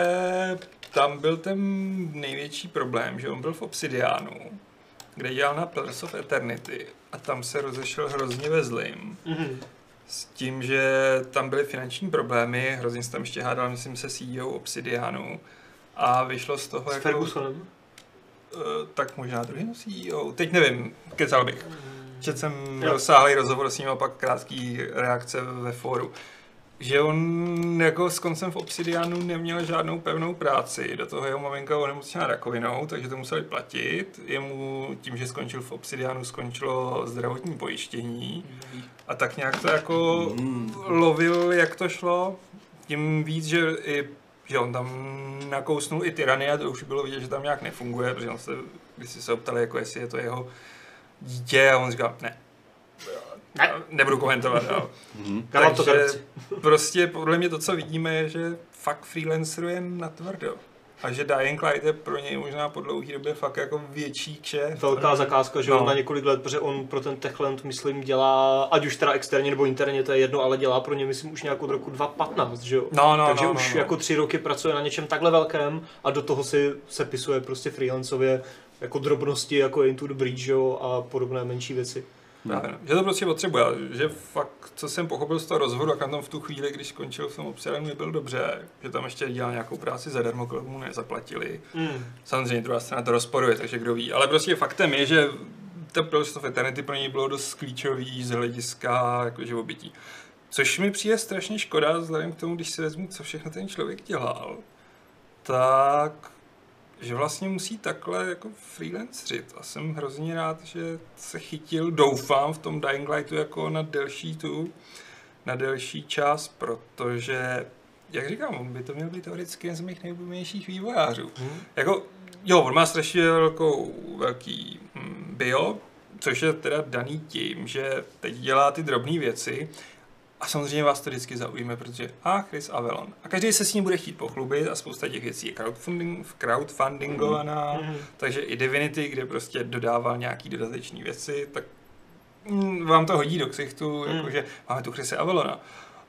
tam byl ten největší problém, že on byl v Obsidianu, kde dělal na Pillars of Eternity a tam se rozešel hrozně ve zlým. Mhm. S tím, že tam byly finanční problémy, hrozně se tam ještě hádal, myslím se CEO Obsidianu a vyšlo z toho S jako... Fergusonem. Eh, tak možná druhý CEO, teď nevím, kecal bych. Četl jsem Jo. rozsáhlý rozhovor s ním a pak krátký reakce ve fóru. Že on jako s koncem v Obsidianu neměl žádnou pevnou práci, do toho jeho maminka onemocněla rakovinou, takže to museli platit. Jemu tím, že skončil v Obsidianu, skončilo zdravotní pojištění a tak nějak to jako Mm. lovil, jak to šlo. Tím víc, že, i, že on tam nakousnul i tyrany a to už bylo vidět, že tam nějak nefunguje, protože on se, když si se optali, jako jestli je to jeho dítě a on říkal, ne. Ne. Nebudu komentovat dál. Mám to Takže prostě podle mě to, co vidíme, je, že fakt freelanceruje na tvrdo. A že Dying Light je pro něj možná po dlouhé době fakt jako větší kše. Velká zakázka, že No. on na několik let, protože on pro ten Techland, myslím, dělá, ať už teda externě nebo interně, to je jedno, ale dělá pro ně, myslím, už nějak od roku 2015, že jo? No, no, Takže no, už no, no. jako tři roky pracuje na něčem takhle velkém a do toho si sepisuje prostě freelancově jako drobnosti, jako Into the Breach, že jo, a podobné menší věci. Právě, no. Že to prostě potřebuje, že fakt, co jsem pochopil z toho rozhodu, na tom v tu chvíli, když skončil v tom obsahu, mi byl dobře, že tam ještě dělal nějakou práci zadarmo, kolik mu nezaplatili. Mm. Samozřejmě druhá strana to rozporuje, takže kdo ví. Ale prostě faktem je, že to Pillars of Eternity pro něj bylo dost klíčový z hlediska jako živobytí. Což mi přijde strašně škoda, vzhledem k tomu, když si vezmu, co všechno ten člověk dělal, tak že vlastně musí takhle jako freelanceřit. A jsem hrozně rád, že se chytil, doufám, v tom Dying Lightu jako na delší tu, na delší čas, protože, jak říkám, on by to měl být teoreticky jeden z mých nejoblíbenějších vývojářů. Hmm. Jako, jo, on má strašně velkou, velký mm, bio, což je teda daný tím, že teď dělá ty drobné věci a samozřejmě vás to vždycky zaujme, protože a Chris Avalon. A každý se s ním bude chtít pochlubit a spousta těch věcí je crowdfunding, crowdfundingovaná, Mhm. takže i Divinity, kde prostě dodával nějaký dodateční věci, tak mm, vám to hodí do ksichtu, Mm. jakože máme tu Chrise Avalona.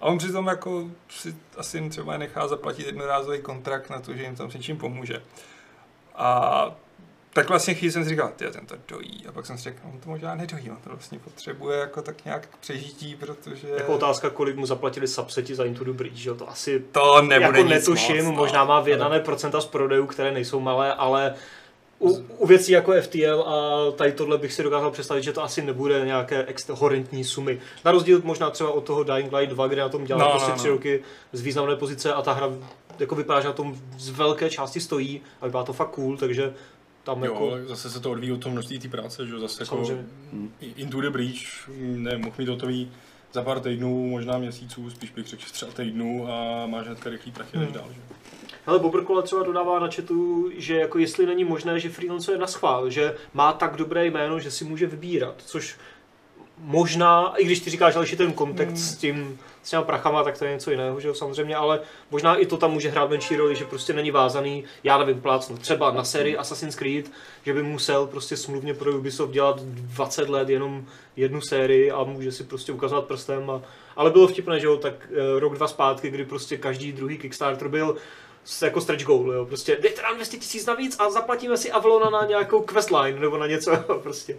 A on přitom jako si asi třeba nechá zaplatit jednorázový kontrakt na to, že jim tam s něčím pomůže. A tak vlastně chvíli jsem si říkal, ty ten to dojí. A pak jsem si řekl, on to možná nedojí, on to vlastně potřebuje jako tak nějak k přežití, protože Jako otázka, kolik mu zaplatili subseti za Into the Breach, že to asi to nebude jako nic netuším, moc, no. možná má vyjednané procenta z prodejů, které nejsou malé, ale u, u věcí jako FTL a tady tohle bych si dokázal představit, že to asi nebude nějaké horentní sumy. Na rozdíl možná třeba od toho Dying Light 2, kde na tom dělá No, prostě no, tři no. roky z významné pozice a ta hra jako vypadá, že na tom z velké části stojí a vypadá to fakt cool, takže tam Jo, jako... ale zase se to odvíjí od toho množství té práce, že jo, zase jako Samozřejmě. Into the Breach, ne, mohl mít hotový za pár týdnů, možná měsíců, spíš bych řekl třeba týdnů a máš hnedka rychlý prachy než Hmm. dál, že? Ale Bobrkola třeba dodává na chatu, že jako jestli není možné, že freelancuje na schvál, že má tak dobré jméno, že si může vybírat, což možná, i když ty říkáš, ale že ten kontext Hmm. s tím s těma prachama, tak to je něco jiného, že jo, samozřejmě, ale možná i to tam může hrát menší roli, že prostě není vázaný, já nevím, plácnu třeba na sérii Assassin's Creed, že by musel prostě smluvně pro Ubisoft dělat 20 let jenom jednu sérii a může si prostě ukazovat prstem. A, ale bylo vtipné, že jo, tak eh, rok, dva zpátky, kdy prostě každý druhý Kickstarter byl s- jako stretch goal, jo, prostě dejte nám 200 tisíc navíc a zaplatíme si Avalona na nějakou questline nebo na něco, jo, prostě.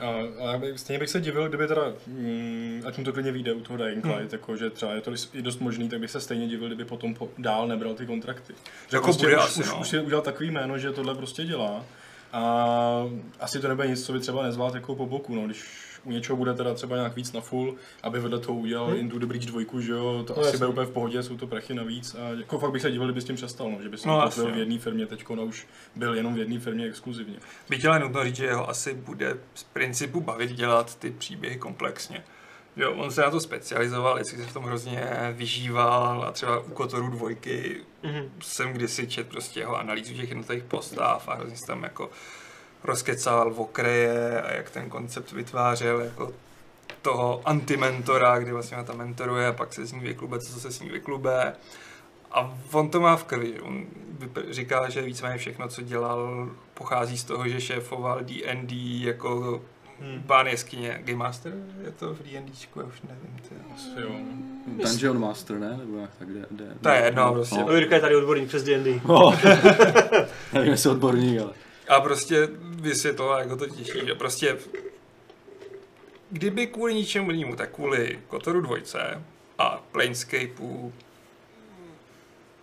A, stejně bych se divil, kdyby teda, mm, ať mu to klidně vyjde u toho Dying Hmm. Light, jako, že třeba je to i dost možný, tak bych se stejně divil, kdyby potom po, dál nebral ty kontrakty. Že Jako prostě bude už, asi, už, no. už si udělal takový jméno, že tohle prostě dělá. A asi to nebude nic, co by třeba nezvládl jako po boku, no, když u něčeho bude teda třeba nějak víc na full, aby vedle toho udělal Hmm. Into the Breach 2, že jo, to No asi bude úplně v pohodě, jsou to prachy navíc a jako fakt bych se divil, kdyby s tím přestal, no, že by se No, no, asi, v jo. jedné firmě teď, no už byl jenom v jedné firmě exkluzivně. Byť ale nutno říct, že jeho asi bude z principu bavit dělat ty příběhy komplexně. Jo, on se na to specializoval, jestli se v tom hrozně vyžíval a třeba u Kotoru dvojky Mhm. jsem kdysi čet prostě jeho analýzu těch jednotlivých postav a hrozně se tam jako rozkecal v okraje a jak ten koncept vytvářel jako toho antimentora, kdy vlastně ho tam mentoruje a pak se s ní vyklube, co se s ní vyklube. A on to má v krvi. že? On říká, že víceméně všechno, co dělal, pochází z toho, že šéfoval D&D jako Hmm. pán jeskyně. Game Master je to v D&Dčku, já už nevím. Ty. Asi jo. Dungeon Master, ne? Nebo jak tak, kde, kde, To je jedno, prostě. No, Jirka je tady odborník přes D&D. No. Nevím, jestli odborník, ale... A prostě vysvětloval, jak ho to těší, že prostě kdyby kvůli ničemu jinému, tak kvůli Kotoru dvojce a Planescapeu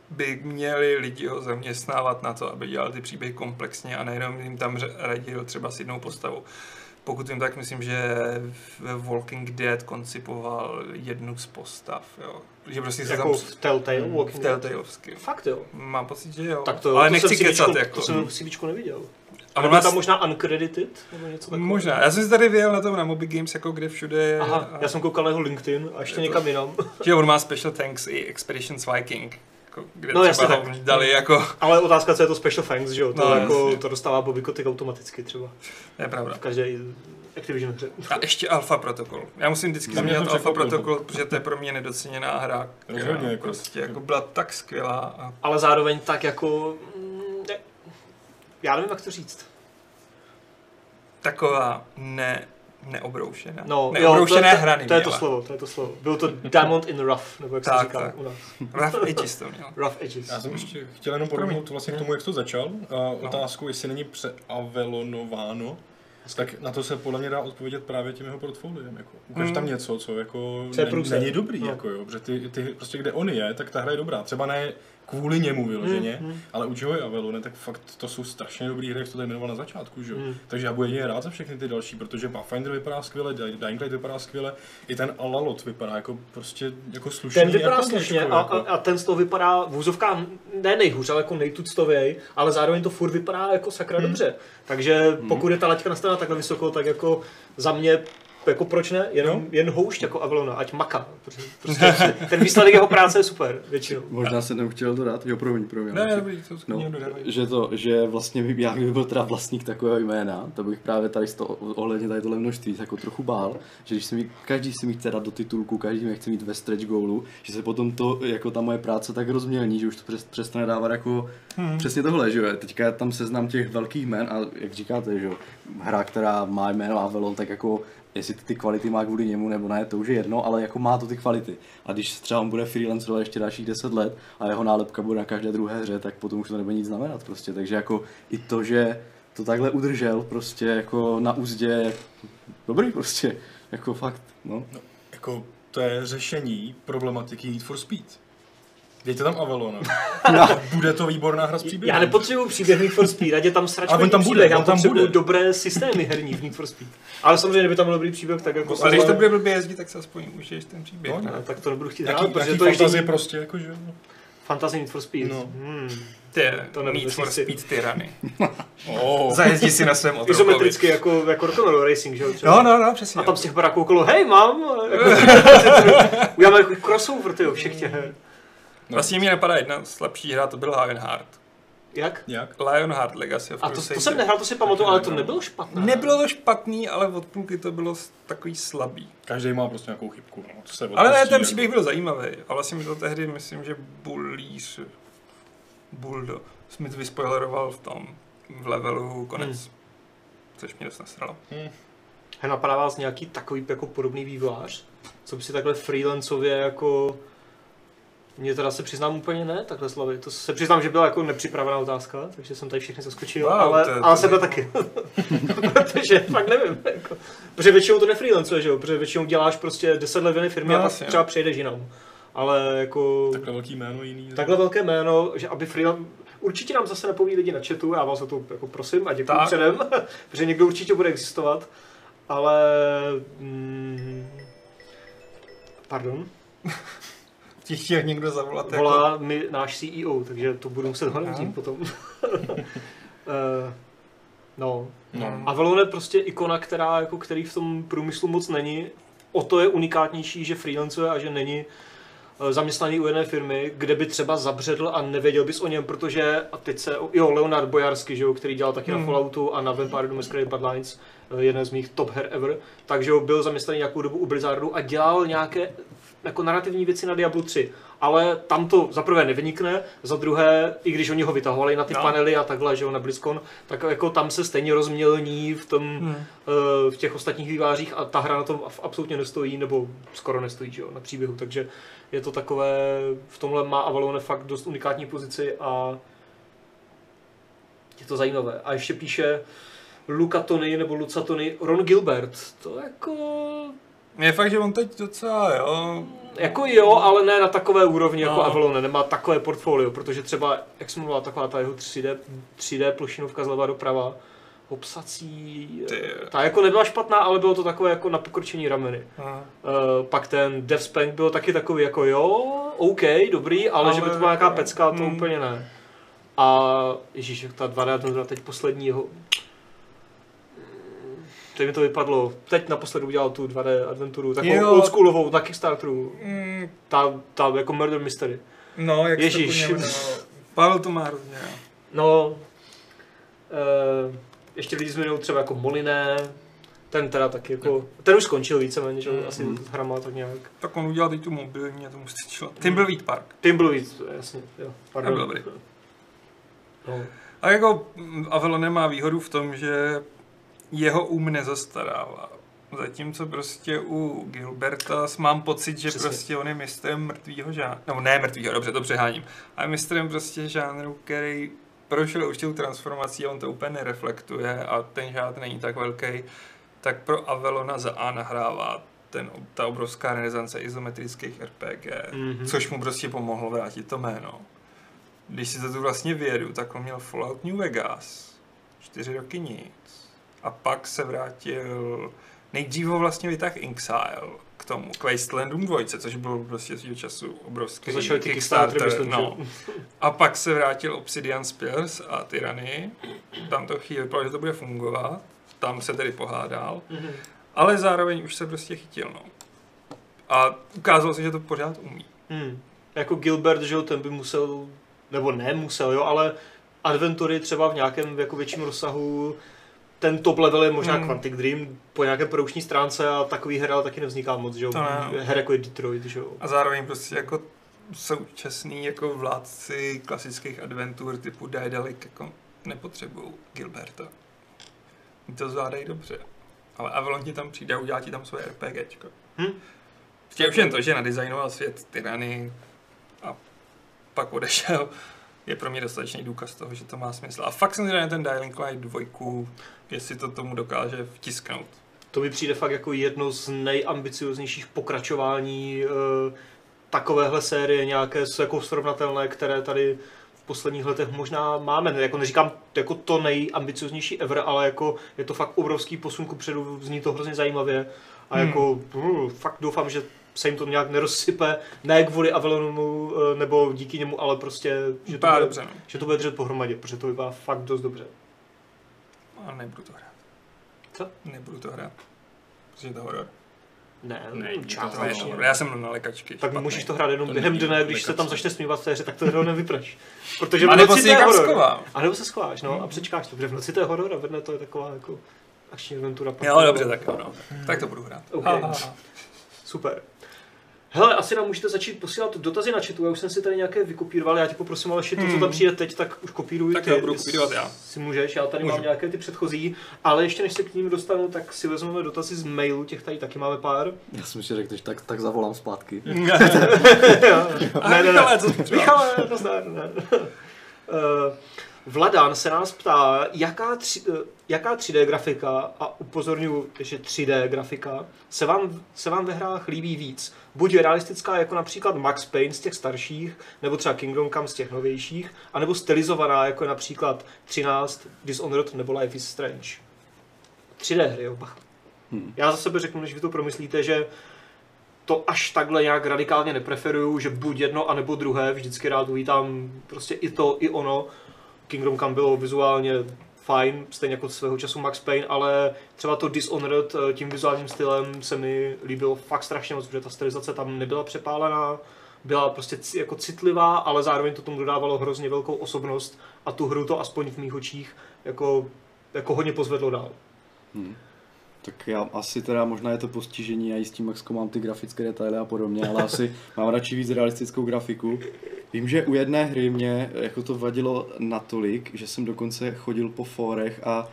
by měli lidi ho zaměstnávat na to, aby dělal ty příběhy komplexně a nejenom jim tam radil třeba s jednou postavou. Pokud vím, tak myslím, že ve Walking Dead koncipoval jednu z postav, jo. Že prostě se Jako tam... v Telltale, v Walking Dead. Telltaleovsky. Fakt jo. Mám pocit, že jo. Tak to, Ale to nechci kecat, jako. To jsem v CVčku neviděl. A byl má tam možná uncredited? Nebo něco takového? Možná. Já jsem si tady vyjel na tom na Moby Games, jako kde všude je. Aha, a- já jsem koukal na jeho LinkedIn a ještě Je to- někam jinam. Že on má special thanks i Expeditions Viking. Jako, kde No, no, jasně třeba tak. dali jako... Ale otázka, co je to special thanks, že jo? To, No, jako, jasně. to dostává Bobby Kotick automaticky třeba. Je pravda. V každé Activision hře. A ještě Alpha Protocol. Já musím vždycky mě zmínit to Alpha. Protocol, protože to je pro mě nedoceněná hra. která Rozhodně, jako- Prostě jako byla tak skvělá. A Ale zároveň tak jako... já nevím, jak to říct. taková ne, neobroušená. No, neobroušené jo, to, hra to, to, je to slovo, to je to slovo. Bylo to Diamond in Rough, nebo jak se Tak, říká tak. u nás. Rough Edges to měl. Rough Edges. Já jsem ještě chtěl jenom porovnout vlastně k tomu, jak to začal. Uh, otázku, jestli není přeavelonováno, tak na to se podle mě dá odpovědět právě tím jeho portfoliem. Jako. Ukaž Mm. tam něco, co jako Co je není, není dobrý, No. jako jo, protože ty, ty, prostě kde on je, tak ta hra je dobrá. Třeba ne kvůli němu vyloženě, Mm, mm. ale u Joey Avelone, tak fakt to jsou strašně dobrý hry, jak to tady jmenoval na začátku, že jo. Mm. Takže já budu jedině rád za všechny ty další, protože Pathfinder vypadá skvěle, Dying Light vypadá skvěle, i ten Alalot vypadá jako prostě jako slušný. Ten vypadá jako slušně a, jako. a, a ten z toho vypadá v úzovkách ne nejhůř, ale jako nejtuctověj, ale zároveň to furt vypadá jako sakra Hmm. dobře. Takže pokud je ta laťka nastavena takhle vysoko, tak jako za mě jako proč ne, jenom, Jo. jen houšť jako Avalona, ať maka. Protože Prostě ten výsledek jeho práce je super, většinou. Možná jsem tam chtěl dodat, jo, promiň, promiň. Ne, dobrý, to No, no, že to, že vlastně by- já kdyby byl teda vlastník takového jména, to bych právě tady z toho, ohledně tady tohle množství se jako trochu bál, že když se mi, každý si mi chce dát do titulku, každý mi chce mít ve stretch goalu, že se potom to, jako ta moje práce tak rozmělní, že už to přes, přestane dávat jako hmm. přesně tohle, že jo, teďka je tam seznam těch velkých jmen a jak říkáte, že jo, hra, která má jméno Avalon, tak jako jestli ty, ty kvality má kvůli němu nebo ne, to už je jedno, ale jako má to ty kvality. A když třeba on bude freelancerovat ještě dalších 10 let a jeho nálepka bude na každé druhé hře, tak potom už to nebude nic znamenat prostě. Takže jako i to, že to takhle udržel prostě jako na úzdě, dobrý prostě, jako fakt, no. Jako to je řešení problematiky Need for Speed. Dejte tam Avalona. Bude to výborná hra s příběhem. Já nepotřebuji příběh Need for Speed, ať je tam Ale sračkový on tam bude, příběh, on tam bude. dobré systémy herní v Need for Speed. Ale samozřejmě, kdyby tam byl dobrý příběh, tak jako... A když to bude blbě jezdit, tak se aspoň užiješ ten příběh. No, ne? No, tak to nebudu chtít Jaký, hrát, protože jaký to je fantazie vždy prostě, jakože. fantasy Need for Speed. No. Hmm. Ty, To Need for jestli- Speed tyrany. Oh. Zajezdí si na svém otrokovi. Izometricky jako, jako Rock'n'Roll Racing, že jo? No, no, no, přesně. A tam z těch baráků okolo, hej, mám, jako, uděláme jako crossover, tyjo, všech těch her. Vlastně mi napadá jedna slabší hra, to byl Lionheart. Jak? Jak? Lionheart Legacy of A to, to jsem nehrál, to si pamatuju, ale to nebylo špatné. Nebylo to špatný, ale od půlky to bylo takový slabý. Každý má prostě nějakou chybku. No. To se Ale ne, odpustí, ten příběh byl zajímavý. A vlastně mi to tehdy, myslím, že Bullíř, Buldo, jsi mi to vyspoileroval v tom, v levelu konec. Hmm. Což mě dost nasralo. He, napadá vás nějaký takový jako podobný vývojář? Co by si takhle freelancově jako... Mně teda se přiznám úplně ne, takhle slavy. To se přiznám, že byla jako nepřipravená otázka, takže jsem tady všechny zaskočil, Wow, ale, to ale sebe taky. protože fakt nevím. Jako, protože většinou to nefreelancuje, že jo? Protože většinou děláš prostě 10 let v firmě No, a pak třeba přejdeš jinam. Ale jako... Takhle velký jméno jiný. Takhle velké jméno, že aby freelance... Určitě nám zase nepoví lidi na chatu, já vás o to jako prosím a děkuji Tak. předem, protože někdo určitě bude existovat, ale... Mm, pardon, Ti chtěl někdo zavolat jako... volá mi náš CEO, takže to budu muset tím potom. Eh, no, No. Avalon je prostě ikona, která, jako, který v tom průmyslu moc není. O to je unikátnější, že freelancuje a že není eh, zaměstnaný u jedné firmy, kde by třeba zabředl a nevěděl bys o něm, protože, a teď se, jo, Leonard Bojarsky, že jo, který dělal taky na Hmm. Falloutu a na Vampire the Masquerade Bloodlines, eh, jeden z mých top her ever, takže jo, byl zaměstnaný nějakou dobu u Blizzardu a dělal nějaké jako narrativní věci na Diablo 3. Ale tam to za prvé nevynikne, za druhé, i když oni ho vytahovali na ty No. panely a takhle, že jo, na BlizzCon, tak jako tam se stejně rozmělní v tom, Hmm. eh, v těch ostatních vývářích a ta hra na tom ab- absolutně nestojí, nebo skoro nestojí, že jo, na příběhu, takže je to takové, v tomhle má Avalon fakt dost unikátní pozici a je to zajímavé. A ještě píše Luca Tony nebo Luca Tony, Ron Gilbert, to jako, Je fakt, že on teď docela, jo, jako jo, ale ne na takové úrovni jako No. Avalon, nemá takové portfolio, protože třeba, jak jsem mluvila, taková ta jeho 3D, 3D plošinovka zleva doprava, obsací, Ty. ta jako nebyla špatná, ale bylo to takové jako na pokrčení rameny. Aha. Uh, pak ten Dev Spank byl taky takový jako jo, OK, dobrý, ale, Ale že by to byla nějaká jako, pecka, to hmm. úplně ne. A ježíš, ta 2D, to byla teď poslední jeho... Teď mi to vypadlo, teď naposledy udělal tu 2D adventuru, takovou Jo. oldschoolovou na Kickstarteru, Mm, ta, ta jako Murder Mystery. no, jak Ježíš. se to. Pavel to má hrozně. No, uh, ještě lidi zmiňují třeba jako Moliné, Ten teda taky jako, ten už skončil víceméně, že jo, asi Mhm. hrama tak nějak. Tak on udělal teď tu mobilní a tomu stačilo. Timberweed Park. Timberweed, jasně, jo, pardon. Byl dobrý. No. A jako mm, Avalon nemá výhodu v tom, že jeho um nezastarává. Zatímco prostě u Gilberta mám pocit, že Přesně. prostě on je mistrem mrtvýho žánru. No ne mrtvýho, dobře, to přeháním. Ale mistrem prostě žánru, který prošel určitou transformací a on to úplně nereflektuje a ten žánr není tak velký, tak pro Avalona za A nahrává ten, ta obrovská renesance izometrických RPG, Mhm. což mu prostě pomohlo vrátit to jméno. Když si to tu vlastně vyjedu, tak on měl Fallout New Vegas, čtyři roky nic. A pak se vrátil, nejdřív ho vlastně vytah Inxile k tomu, k Wastelandům 2, což byl prostě svýho času obrovský To ty Kickstartery, myslím, no. A pak se vrátil Obsidian Spears a Tyranny. Tam to chvíli vypadalo, že to bude fungovat. Tam se tedy pohádal. Mhm. Ale zároveň už se prostě chytil, no. A ukázalo se, že to pořád umí. Hmm. Jako Gilbert, že jo, ten by musel, nebo ne musel, jo, ale adventury třeba v nějakém jako větším rozsahu, ten top level je možná Hmm. hmm. Quantic Dream po nějaké produkční stránce a takový her ale taky nevzniká moc, že jo. No. Her jako je Detroit, že jo. A zároveň prostě jako současný jako vládci klasických adventur typu Daedalic jako nepotřebují Gilberta. To zvládají dobře. Ale Avalon ti tam přijde a udělá ti tam svoje RPGčko. Hm? Prostě už jen to, že nadizajnoval svět tyrany a pak odešel, je pro mě dostatečný důkaz toho, že to má smysl. A fakt jsem zvědavý ten Dying Light 2, jestli to tomu dokáže vtisknout. To mi přijde fakt jako jedno z nejambicioznějších pokračování e, takovéhle série, nějaké jako srovnatelné, které tady v posledních letech možná máme. Ne, Jako neříkám jako to nejambicioznější ever, ale jako je to fakt obrovský posun kupředu, zní to hrozně zajímavě. A Hmm. jako uh, fakt doufám, že se jim to nějak nerozsype, ne kvůli Avalonu e, nebo díky němu, ale prostě, že to, bude, dobře, no. že to bude držet pohromadě, protože to vypadá fakt dost dobře. A nebudu to hrát. Co? Nebudu to hrát. Protože je to horor. Ne, Ne, To je horor. Já jsem na lékačky. Tak špatný. můžeš to hrát jenom To během dne, když se tam začne smívat v té hře, tak to hru nevypraš. Protože A nebo si někam schovám. A nebo se schováš, no, a Mhm. přečkáš to, protože v noci to je horor a ve dne to je taková jako akční adventura. Jo, dobře, tak jo, no. Tak to budu hrát. OK. Ha, ha, ha. Super. Hele, asi nám můžete začít posílat dotazy na chatu, já už jsem si tady nějaké vykopíroval, já ti poprosím, ale to, co Hmm. tam přijde teď, tak už kopíruj Tak ty. jo, budu kopírovat já. Si můžeš, já tady Můžu. mám nějaké ty předchozí, ale ještě než se k ním dostanu, tak si vezmeme dotazy z mailu, těch tady taky máme pár. Já jsem si řekl, že tak, tak zavolám zpátky. Ne, ne, ne. Michale, co jsi třeba? Michale, nazdar, ne. Eh, Vladan se nás ptá, jaká, tři, eh, jaká 3D grafika, a upozorňuji, že 3D grafika, se vám, se vám ve hrách líbí víc. Buď realistická jako například Max Payne z těch starších, nebo třeba Kingdom Come z těch novějších, anebo stylizovaná jako je například 13, Dishonored nebo Life is Strange. 3D hry, jo, bacha. Hmm. Já za sebe řeknu, než vy to promyslíte, že to až takhle nějak radikálně nepreferuju, že buď jedno, anebo druhé, vždycky rád uvítám prostě i to, i ono. Kingdom Come bylo vizuálně fajn, stejně jako svého času Max Payne, ale třeba to Dishonored eh, tím vizuálním stylem se mi líbilo fakt strašně moc, protože ta stylizace tam nebyla přepálená, byla prostě jako citlivá, ale zároveň to tomu dodávalo hrozně velkou osobnost a tu hru to aspoň v mých očích jako, jako hodně pozvedlo dál. Hmm. Tak já asi teda možná je to postižení, já i s tím Maxko mám ty grafické detaily a podobně, ale asi mám radši víc realistickou grafiku. Vím, že u jedné hry mě jako to vadilo natolik, že jsem dokonce chodil po fórech a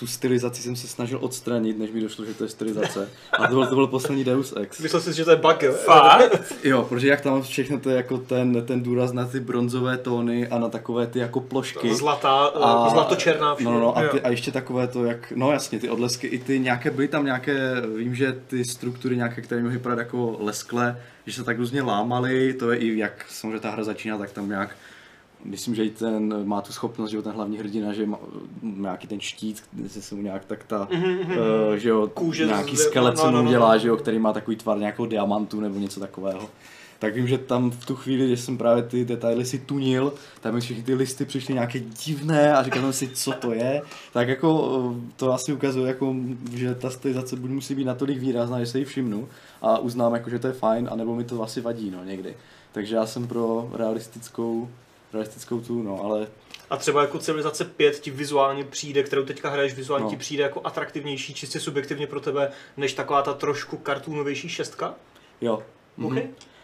tu stylizaci jsem se snažil odstranit, než mi došlo, že to je stylizace. A to byl, to byl poslední Deus Ex. Myslel jsi, že to je bug, jo? Fakt? Jo, protože jak tam všechno to je jako ten, ten důraz na ty bronzové tóny a na takové ty jako plošky. Zlatá, a... zlatočerná No, no, no, a, ty, a ještě takové to, jak, no jasně, ty odlesky, i ty nějaké, byly tam nějaké, vím, že ty struktury nějaké, které mohly vypadat jako leskle, že se tak různě lámaly, to je i jak samozřejmě ta hra začíná, tak tam nějak, myslím, že i ten má tu schopnost, že jo, ten hlavní hrdina, že má nějaký ten štít, kde se mu nějak tak ta, uh, že jo, Kůže nějaký z- skelet no, se no, mu no, dělá, no. že jo, který má takový tvar nějakého diamantu nebo něco takového. Tak vím, že tam v tu chvíli, když jsem právě ty detaily si tunil, tam mi všechny ty listy přišly nějaké divné a říkal jsem si, co to je. Tak jako eh, to asi ukazuje, jako, že ta stylizace buď musí být natolik výrazná, že se jí všimnu a uznám, jako, že to je fajn, anebo mi to asi vadí no, někdy. Takže já jsem pro realistickou, realistickou tu, no, ale a třeba jako civilizace 5 ti vizuálně přijde, kterou teďka hraješ, vizuálně No. ti přijde jako atraktivnější, čistě subjektivně pro tebe, než taková ta trošku kartoonovější šestka? Jo. OK? Mhm.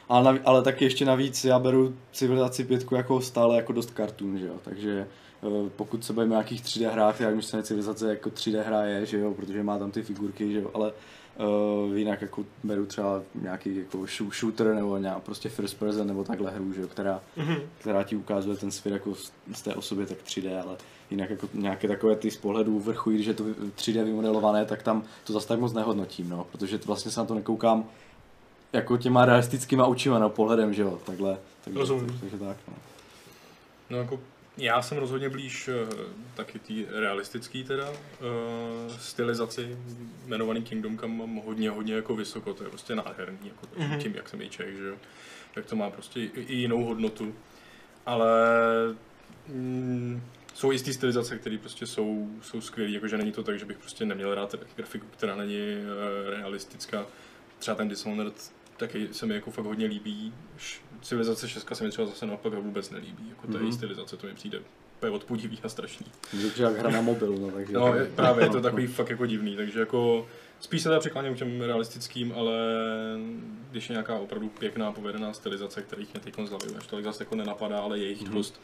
Ale, navi- ale taky ještě navíc já beru civilizaci pětku jako stále jako dost kartun, že jo, takže eh, pokud se bavíme o nějakých 3D hrách, tak myslím, že civilizace jako 3D hra je, že jo, protože má tam ty figurky, že jo, ale uh, jinak jako beru třeba nějaký jako shoo- shooter nebo nějak prostě first person nebo takhle hru, že jo, která, Mhm. která ti ukazuje ten svět jako z, z té osoby tak 3D, ale jinak jako nějaké takové ty z pohledu vrchu, když je to 3D vymodelované, tak tam to zase tak moc nehodnotím, no, protože to vlastně se na to nekoukám jako těma realistickýma očima, no, pohledem, že jo, takhle. Takže, Rozumím. Takže tak, no. No jako já jsem rozhodně blíž eh, taky té realistický teda uh, stylizaci jmenovaný Kingdom, kam mám hodně, hodně jako vysoko, to je prostě nádherný, jako Mhm. tím, jak jsem i Čech, že jo, jak to má prostě i, jinou hodnotu, ale mm, jsou jistý stylizace, které prostě jsou, jsou skvělé, jakože není to tak, že bych prostě neměl rád grafiku, která není uh, realistická, třeba ten Dishonored taky se mi jako fakt hodně líbí. Civilizace 6 se mi třeba zase naopak vůbec nelíbí. Jako ta Mhm. její stylizace, to mi přijde úplně odpudivý a strašný. Takže jak hra na mobil, no, takže... No, je, právě je to takový fakt jako divný, takže jako spíš se teda přikláním k těm realistickým, ale když je nějaká opravdu pěkná, povedená stylizace, kterých mě teď z hlavy až tolik zase jako nenapadá, ale je jich Mhm. dost,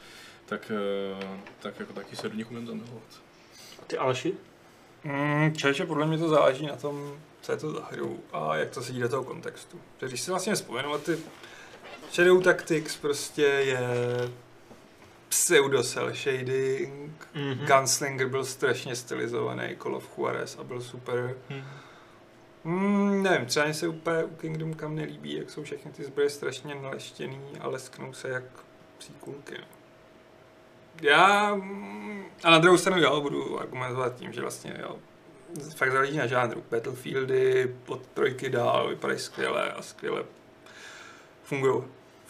tak, eh, tak jako taky se do nich umím zamilovat. Ty Aleši? Mm, čeče, podle mě to záleží na tom, co je to za hru a jak to sedí do toho kontextu. Protože když si vlastně vzpomenu, ty Shadow Tactics prostě je pseudo cel shading, Mhm. Gunslinger byl strašně stylizovaný, Call of Juarez a byl super. Hmm. Hmm, nevím, třeba mi se úplně u Kingdom Come nelíbí, jak jsou všechny ty zbroje strašně naleštěný a lesknou se jak příkulky. No. Já, mm, a na druhou stranu jo, budu argumentovat tím, že vlastně jo, fakt záleží na žánru. Battlefieldy od trojky dál vypadají skvěle a skvěle fungují.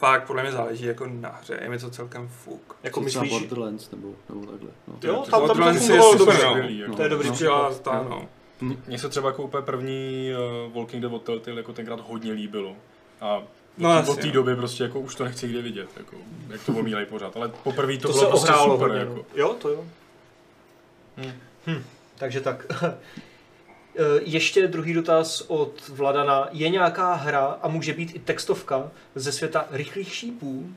Fakt podle mě záleží jako na hře, je mi to celkem fuk. Jako Co myslíš, Borderlands nebo, nebo takhle. No. jo, To tam, tam to fungovalo super, dobře. no. skvělý, jako. To je dobrý No. příklad. Příklad, no. Mně se třeba jako úplně první uh, Walking Dead od Telltale jako tenkrát hodně líbilo. A No no, asi, od té jo. doby prostě jako už to nechci kde vidět, jako, jak to omílají pořád. Ale poprvé to, To, bylo se prostě ohrálo super. hodně. Jako. no. Jo, to jo. Hm. Hm, takže tak. Eh, Ještě druhý dotaz od Vladana. Je nějaká hra, a může být i textovka, ze světa rychlých šípů,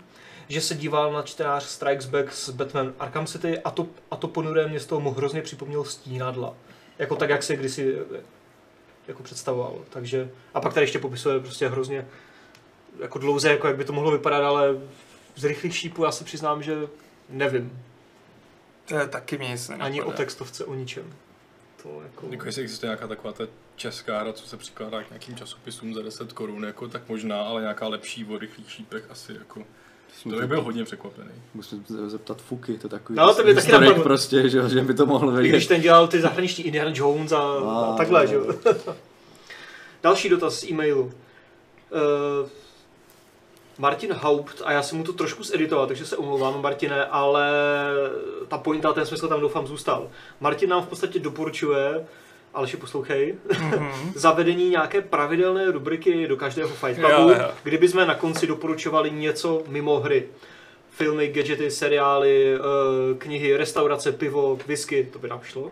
že se díval na čtenář Strikes Back z Batman Arkham City a to, a to ponuré město mu hrozně připomněl stínadla. Jako tak, jak se kdysi eh, jako představoval. Takže, a pak tady ještě popisuje prostě hrozně jako dlouze, jako jak by to mohlo vypadat, ale z rychlých šípů já se přiznám, že nevím. To je taky mě nic. Ani o textovce, o ničem. To jako... Jako jestli existuje nějaká taková ta česká hra, co se přikládá k nějakým časopisům za 10 korun, jako, tak možná, ale nějaká lepší o rychlých šípech asi jako, to by byl hodně překvapený. Musím se zeptat Fuky, to je takový No, to by taky napadlo. prostě, že, jo, že by to mohl vědět. když ten dělal ty zahraniční Indiana Jones a, a A, takhle, že jo. Další dotaz z e-mailu. Uh, Martin Haupt, a já jsem mu to trošku zeditoval, takže se omlouvám, Martine, ale ta pointa, ten smysl tam doufám zůstal. Martin nám v podstatě doporučuje, Aleši poslouchej, Mhm. zavedení nějaké pravidelné rubriky do každého Fight Clubu, jo. kdyby jsme na konci doporučovali něco mimo hry. Filmy, gadgety, seriály, eh, knihy, restaurace, pivo, whisky, to by nám šlo.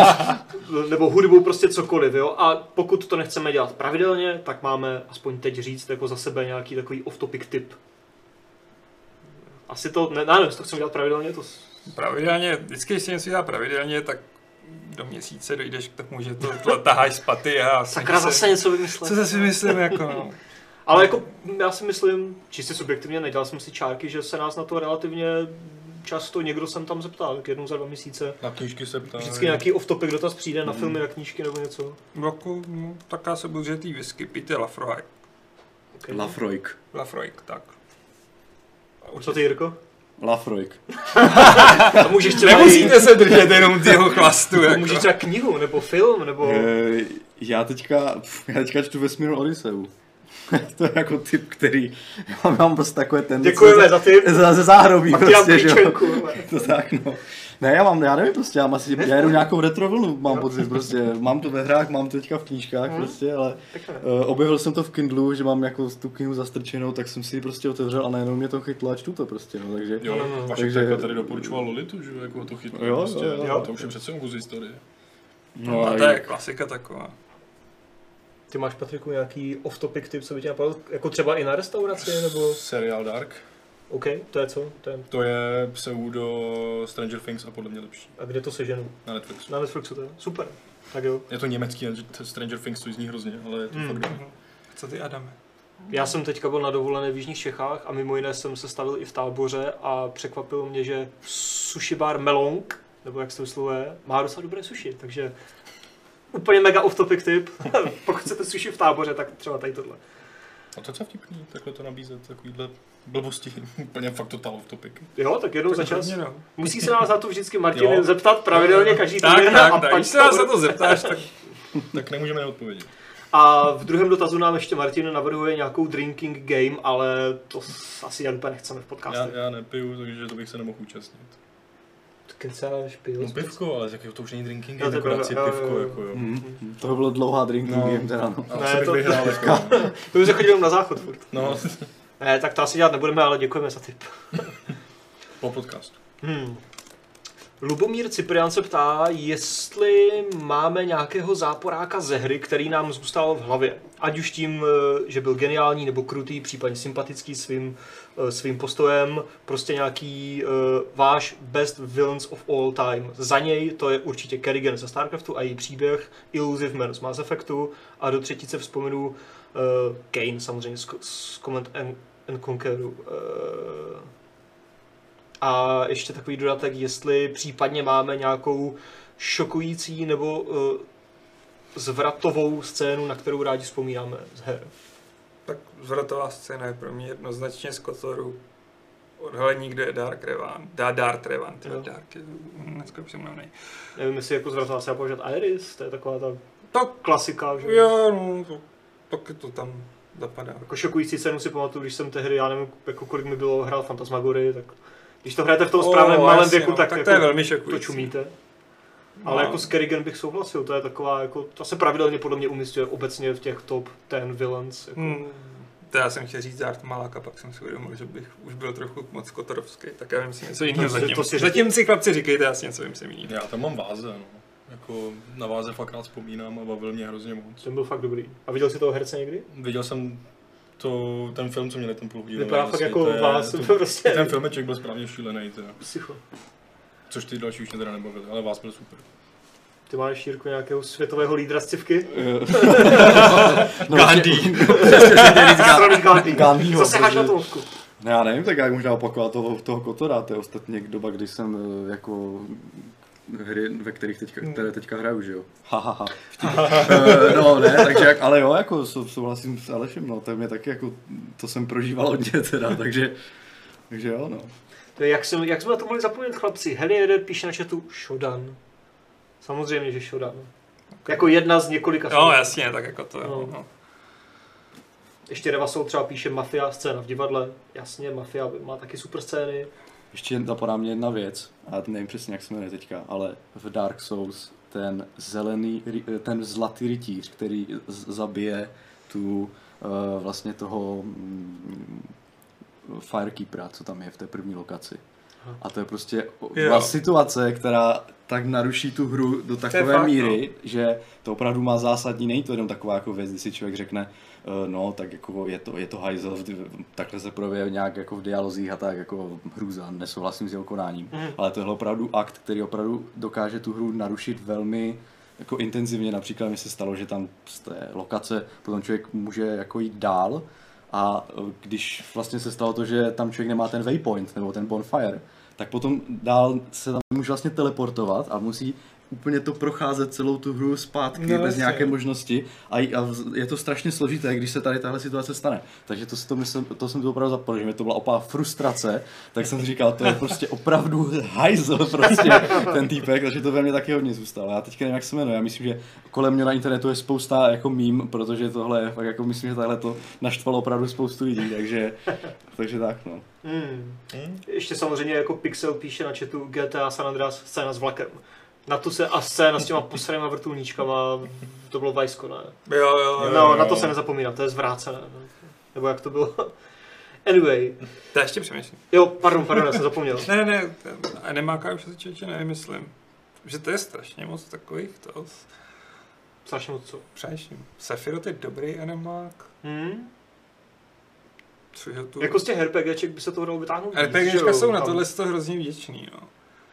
Nebo hudbu, prostě cokoliv, jo. A pokud to nechceme dělat pravidelně, tak máme aspoň teď říct jako za sebe nějaký takový off-topic tip. Asi to, ne, nevím, jestli to chceme dělat pravidelně, to Pravidelně, vždycky, když si něco dělá pravidelně, tak do měsíce dojdeš k tomu, že to to taháš z paty a... sakra zase něco vymyslet. Co zase myslím, jako no. Ale jako já si myslím, čistě subjektivně, nedělal jsem si čárky, že se nás na to relativně často někdo sem tam zeptá, tak jednou za dva měsíce. Na knížky se ptá. Vždycky nějaký off-topic dotaz přijde na filmy, na knížky nebo něco. Jako, no, tak já se budu, že tý whisky, pijte Lafroy. Okay. Lafroik. Lafroy, tak. Co ty, Jirko? Lafroik. A můžeš třeba, Nemusíte se držet jenom ty jeho chlastu, jako. můžeš třeba knihu, nebo film, nebo... Eh, Já teďka, já teďka čtu Vesmírnou Odiseu. to je jako typ, který, já mám prostě takové tendence. Děkujeme za ty. Za, ze záhrobí Pak ti dám prostě, že jo. To tak, no. Ne, já mám, já nevím prostě, já, mám asi, já jedu nějakou retro vlnu, mám pocit prostě, mám to ve hrách, mám to teďka v knížkách Mhm. prostě, ale uh, objevil jsem to v Kindlu, že mám jako tu knihu zastrčenou, tak jsem si ji prostě otevřel a najednou mě to chytlo a čtu to prostě, no, takže... Jo, No, no, no. Vašek Takže- takže... tady doporučoval Lolitu, že jo, jako to chytlo. Jo, prostě, jo, jo. To už je přece kus historie. No, a a to je klasika taková. Ty máš, Patriku, nějaký off-topic tip, co by tě napadlo? Jako třeba i na restauraci, nebo... Seriál Dark. OK, to je co? To je... To je pseudo Stranger Things a podle mě lepší. A kde to seženu? Na Netflixu. Na Netflixu to je? Super. Tak jo. Je to německý Stranger Things, to zní hrozně, ale je to Hmm. fakt dobrý. Co ty, Adame? Já jsem teďka byl na dovolené v Jižních Čechách a mimo jiné jsem se stavil i v táboře a překvapilo mě, že sushi bar Melong, nebo jak se to vyslovuje, má docela dobré sushi, takže úplně mega off-topic tip. Pokud chcete sushi v táboře, tak třeba tady tohle. A to je docela vtipný, takhle to nabízet, takovýhle blbosti, úplně fakt total off topic. Jo, tak jednou za čas. Hodně, no. Musí se nás na to vždycky Martin Jo. zeptat pravidelně každý Tak, týden tak, a tak. pak Když se nás na to zeptáš, tak Tak nemůžeme neodpovědět. A v druhém dotazu nám ještě Martin navrhuje nějakou drinking game, ale to asi jen úplně nechceme v podcastu. Já, já nepiju, takže to bych se nemohl účastnit. Kecáš, pil. No pivko, ale tak to už není drinking game, to je akorát si. Jo, pivko, jo, jo. jako jo. Mhm. To by bylo dlouhá drinking No. game teda, no. A Ne, to- vyhrál, jako. To se chodil na záchod furt. No, Ne, tak to asi dělat nebudeme, ale děkujeme za tip. po podcastu. Hmm. Lubomír Ciprián se ptá, jestli máme nějakého záporáka ze hry, který nám zůstal v hlavě. Ať už tím, eh, že byl geniální nebo krutý, případně sympatický svým, svým postojem, prostě nějaký uh, váš best villains of all time. Za něj to je určitě Kerrigan ze StarCraftu a její příběh, Illusive Man z Mass Effectu a do třetice vzpomenu uh, Kane samozřejmě z, z Command and, and Conqueru. Uh, a ještě takový dodatek, jestli případně máme nějakou šokující nebo uh, zvratovou scénu, na kterou rádi vzpomínáme z her. Tak zvratová scéna je pro mě jednoznačně z Kotoru. Odhalení, kdo je Dark Revan. Dá Dark Revan, Jo. Dark je, dneska mluvný. Nevím, jestli jako zvratová se použít Iris, to je taková ta Tak, klasika, že? jo, no, to, taky to tam zapadá. Jako šokující scénu si pamatuju, když jsem tehdy, já nevím, jako kolik mi bylo, hrál Fantasmagory, tak když to hrajete v tom správném O, malém věku, no, tak, tak jako to je velmi to šokující. čumíte. Ale No. jako s Kerrigan bych souhlasil, to je taková, jako, to se pravidelně podle mě umístuje obecně v těch top 10 villains. Jako. Hmm. To já jsem chtěl říct Malak a pak jsem si uvědomil, že bych už byl trochu moc kotorovský, tak já vím si něco jiného To si- zatím. to si zatím si chlapci říkejte, já si něco vím si jiného. Já tam mám váze, no. Jako na váze fakt rád vzpomínám a bavil mě hrozně moc. Ten byl fakt dobrý. A viděl jsi toho herce někdy? Viděl jsem to, ten film, co měli ten půl Vypadá fakt jako vás, prostě. Ten filmeček byl správně šílený, teda. Psycho. Což ty další už mě teda nebavili, ale vás byl super. Ty máš, Jirko, nějakého světového lídra z civky? no, Gandhi. Gandhi. Gandhiho, Zase háš na to Vovku. No já nevím, tak jak možná opakovat toho, toho Kotora, to je ostatně doba, kdy jsem eh, jako hry, ve kterých teďka, které teďka hraju, že jo. Ha, ha, ha. Eh, no ne, takže jak, ale jo, jako sou- souhlasím s Alešem, no, to je mě taky jako, to jsem prožíval hodně teda, takže, takže jo, no. To je, jak, jsem, jak jsme na to mohli zapomnět, chlapci? Heli Eder píše na chatu Shodan. Samozřejmě, že Shodan. Jako jedna z několika. No jasně, tak jako to. No. No. Ještě Revasol třeba píše Mafia scéna v divadle. Jasně, Mafia má taky super scény. Ještě napadá mě jedna věc, a já nevím přesně, jak se jmenuje teďka, ale v Dark Souls ten zelený, ten zlatý rytíř, který zabije tu uh, vlastně toho mm, Firekeepera, co tam je v té první lokaci. A to je prostě byla situace, která tak naruší tu hru do takové fakt, no. míry, že to opravdu má zásadní, není to jenom taková jako věc, kdy si člověk řekne, eh, no, tak jako je to, je to hajzel, takhle se projeví nějak jako v dialozích a tak jako hrůza, nesouhlasím s jeho konáním. Mhm. Ale tohle je opravdu akt, který opravdu dokáže tu hru narušit velmi jako intenzivně. Například mi se stalo, že tam z té lokace potom člověk může jako jít dál a eh, když vlastně se stalo to, že tam člověk nemá ten waypoint nebo ten bonfire, tak potom dál se tam může vlastně teleportovat a musí úplně to procházet celou tu hru zpátky No, bez jasně. nějaké možnosti a, a je to strašně složité, když se tady tahle situace stane. Takže to, si to, myslím, to jsem to opravdu zapomněl, že mi to byla opá frustrace, tak jsem si říkal, to je prostě opravdu hajzl prostě ten týpek, takže to ve mně taky hodně zůstalo. Já teďka nevím, jak se jmenuje, já myslím, že kolem mě na internetu je spousta jako mím, protože tohle je fakt jako myslím, že tahle to naštvalo opravdu spoustu lidí, takže, takže tak no. Hmm. Hm? Ještě samozřejmě jako Pixel píše na chatu GTA San Andreas scéna s vlakem. Na tu se a scéna s těma posranýma vrtulníčkama, to bylo Vajsko, ne? Jo, jo, jo. No, jo. na to se nezapomíná, to je zvrácené. no. Nebo jak to bylo? Anyway, To ještě přemýšlím. jo, pardon, pardon, já jsem zapomněl. Ne, ne, ne, a nemáka už se člověče nevymyslím. Že to je strašně moc takových to. Strašně moc co. Přemýšlím. Sephiroth je dobrý animák. Hmm? Tu... Jako z těch RPGček by se to dalo vytáhnout RPGčka jsou na tohle to hrozně vděčný, no.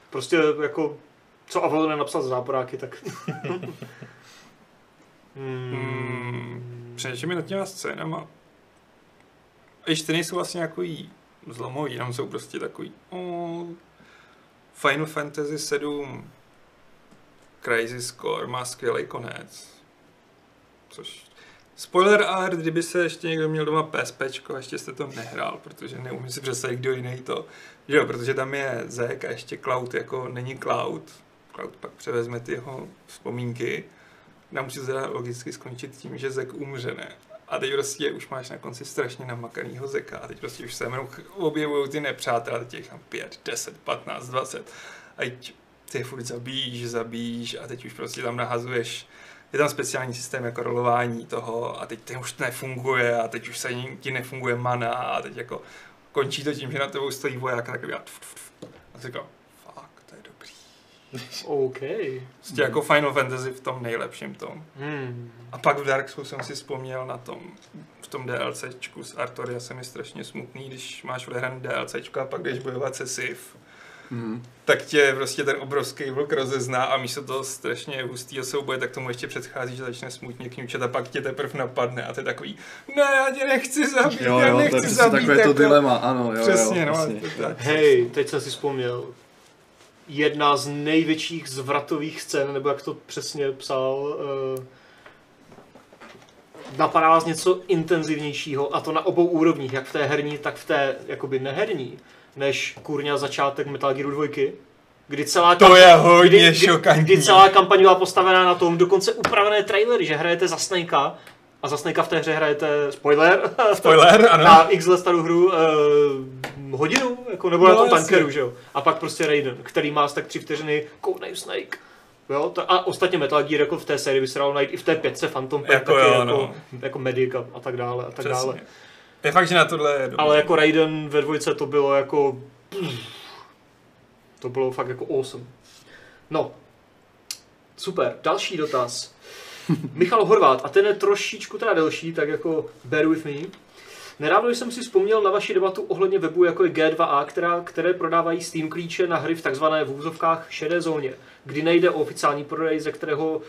Prostě jako, co Avalon nenapsal záporáky, tak... Hmm. Přemýšlím mi nad těma scénama. I ty nejsou vlastně takový zlomový, jenom jsou prostě takový oh, Final Fantasy 7 Crazy Score má skvělý konec. Což Spoiler alert, kdyby se ještě někdo měl doma PSP, ještě jste to nehrál, protože neumím si představit, kdo jiný to. Jo, protože tam je Zek a ještě Cloud jako není Cloud. Pak převezme ty jeho vzpomínky. A musí teda logicky skončit tím, že Zek umře, ne? A teď prostě už máš na konci strašně namakanýho Zeka a teď prostě už se mnou objevují ty nepřátelé, je tam 5, 10, 15, 20 a teď ty je furt zabíjíš, zabíjíš a teď už prostě tam nahazuješ je tam speciální systém jako rolování toho a teď ten už nefunguje a teď už se ti nefunguje mana a teď jako končí to tím, že na tebou stojí voják a takový a tf, tf, tf. a říkám, fuck, to je dobrý. OK. Prostě jako Final Fantasy v tom nejlepším tom. Hmm. A pak v Dark Souls jsem si vzpomněl na tom, v tom DLCčku s Artoria se mi strašně smutný, když máš odehraný DLCčko a pak jdeš bojovat se Sif, Mm. tak tě prostě ten obrovský vlk rozezná a místo toho strašně hustýho souboje, tak tomu ještě předchází, že začne smutně kňučet a pak tě teprve napadne a ty takový, ne, já tě nechci zabít, Jo, já jo, to je nechci zabít. takové to jako- dilema, ano, jo, Přesně, jo, no, to tak. Hej, teď jsem si vzpomněl. Jedna z největších zvratových scén, nebo jak to přesně psal, uh, napadá vás něco intenzivnějšího, a to na obou úrovních, jak v té herní, tak v té jakoby neherní, než kurňa začátek Metal Gearu 2, kdy celá To kampa- je hodně kdy, kdy, šokantní. kdy celá kampaň byla postavená na tom, dokonce upravené trailery, že hrajete za Snakea a za Snakea v té hře hrajete, spoiler, Spoiler, ano. na x let starou hru uh, hodinu, jako, nebo No, na tom jasně. tankeru, že jo. A pak prostě Raiden, který má tak tři vteřiny Codename Snake. Jo, to, a ostatně Metal Gear jako v té sérii by se dalo najít i v té pětce Phantom Pain, Jako taky jo, jako, no. jako Medic a, a tak dále, a tak dále. Přesně. Je fakt, že na tohle je dobrý. Ale jako Raiden ve dvojce to bylo jako... To bylo fakt jako awesome. No. Super. Další dotaz. Michal Horvát, a ten je trošičku teda delší, tak jako bear with me. Nedávno jsem si vzpomněl na vaši debatu ohledně webu jako je G2A, která, které prodávají Steam klíče na hry v takzvané v úzovkách šedé zóně, kdy nejde o oficiální prodej, ze kterého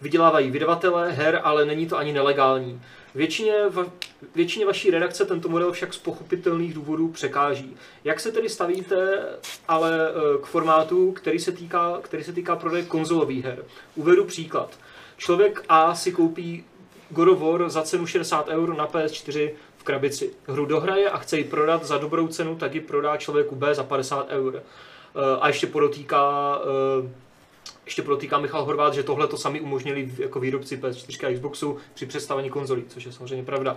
vydělávají vydavatelé her, ale není to ani nelegální. Většině, va, většině vaší redakce tento model však z pochopitelných důvodů překáží. Jak se tedy stavíte ale eh, k formátu, který se týká, který se týká prodeje konzolových her? Uvedu příklad. Člověk A si koupí God of War za cenu 60 eur na PS4 v krabici. Hru dohraje a chce ji prodat za dobrou cenu, tak ji prodá člověku B za 50 eur. Eh, A ještě podotýká, eh, ještě podotýká Michal Horvát, že tohle to sami umožnili jako výrobci PS4 a Xboxu při představení konzolí, což je samozřejmě pravda.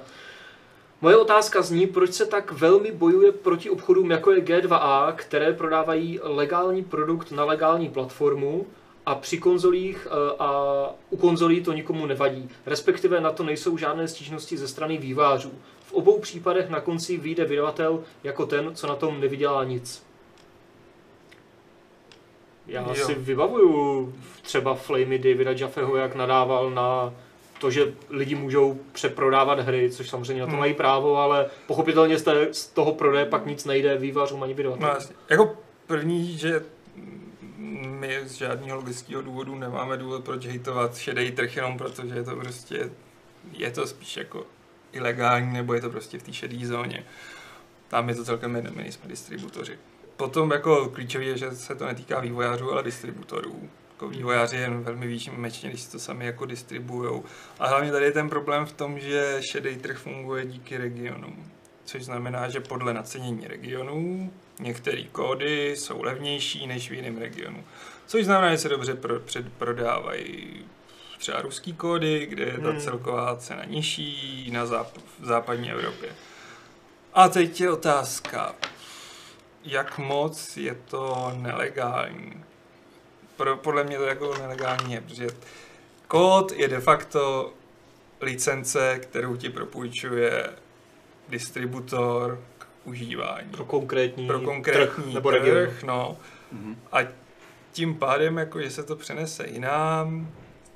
Moje otázka zní, proč se tak velmi bojuje proti obchodům jako je G2A, které prodávají legální produkt na legální platformu a při konzolích eh, a u konzolí to nikomu nevadí. Respektive na to nejsou žádné stížnosti ze strany vývářů. V obou případech na konci vyjde vydavatel jako ten, co na tom nevydělá nic. Já Jo. si vybavuju třeba Flamey Davida Jaffeho, jak nadával na to, že lidi můžou přeprodávat hry, což samozřejmě na to Hmm. mají právo, ale pochopitelně z, té, z toho prodeje pak nic nejde vývářům ani No vydavatelům. jasně. Jako první, že my z žádného logického důvodu nemáme důvod, proč hejtovat šedý trh, jenom protože je to prostě, je to spíš jako ilegální, nebo je to prostě v té šedé zóně. Tam je to celkem jedno, my nejsme distributoři. Potom jako klíčový je, že se to netýká vývojářů, ale distributorů. Jako vývojáři jen velmi výjimečně, když si to sami jako distribujou. A hlavně tady je ten problém v tom, že šedý trh funguje díky regionům. Což znamená, že podle nacenění regionů některé kódy jsou levnější než v jiném regionu. Což znamená, že se dobře pro, před, prodávají třeba ruský kódy, kde je ta Hmm. celková cena nižší na záp- v západní Evropě. A teď je otázka, jak moc je to nelegální. Pro, podle mě to jako nelegální je, protože kód je de facto licence, kterou ti propůjčuje distributor k užívání. Pro konkrétní, Pro konkrétní trh nebo region. trh, no. Mhm. A tím pádem, jako, že se to přenese jinam,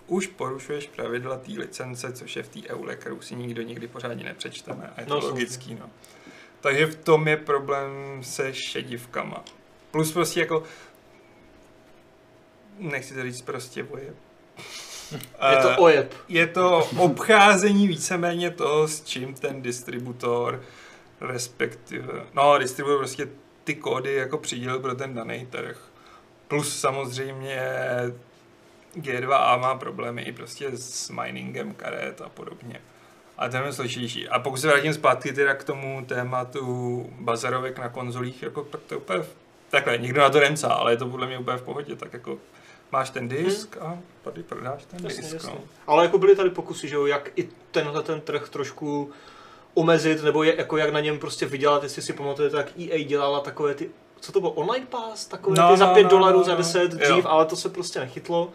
už porušuješ pravidla té licence, což je v té EULE, kterou si nikdo nikdy pořádně nepřečteme. A je to No, logický, no. Takže v tom je problém se šedivkama. Plus prostě jako, nechci to říct prostě boje. Je to ojeb. je to obcházení víceméně toho, s čím ten distributor, respektive, no distributor prostě ty kódy jako přidělil pro ten daný trh. Plus samozřejmě G2A má problémy i prostě s miningem karet a podobně. A to je složitější. A pokud se vrátím zpátky teda k tomu tématu bazarovek na konzolích, jako tak to je úplně v- takhle, nikdo na to nemcá, ale je to podle mě úplně v pohodě, tak jako máš ten disk a tady prodáš ten Jasně, disk. jasně. No. Ale jako byly tady pokusy, že jo, jak i tenhle ten trh trošku omezit, nebo je, jako jak na něm prostě vydělat, jestli si pamatujete, tak EA dělala takové ty, co to bylo, online pass, takové No, ty za no, 5 no, dolarů, no, za no. 10 Jo. dřív, ale to se prostě nechytlo.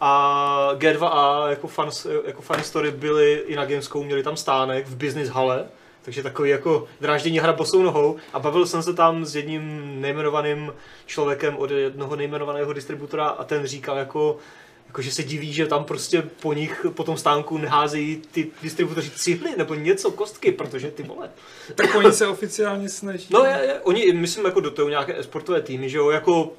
A G2A jako fan, jako fan story byly i na Gamescomu, měli tam stánek v business hale, takže takový jako dráždění hra bosou nohou a bavil jsem se tam s jedním nejmenovaným člověkem od jednoho nejmenovaného distributora a ten říkal jako, jako že se diví, že tam prostě po nich, po tom stánku neházejí ty distributoři cihly nebo něco, kostky, protože ty vole. Tak oni se oficiálně snaží. No je, je, oni, myslím, jako dotují nějaké sportové týmy, že jo, jako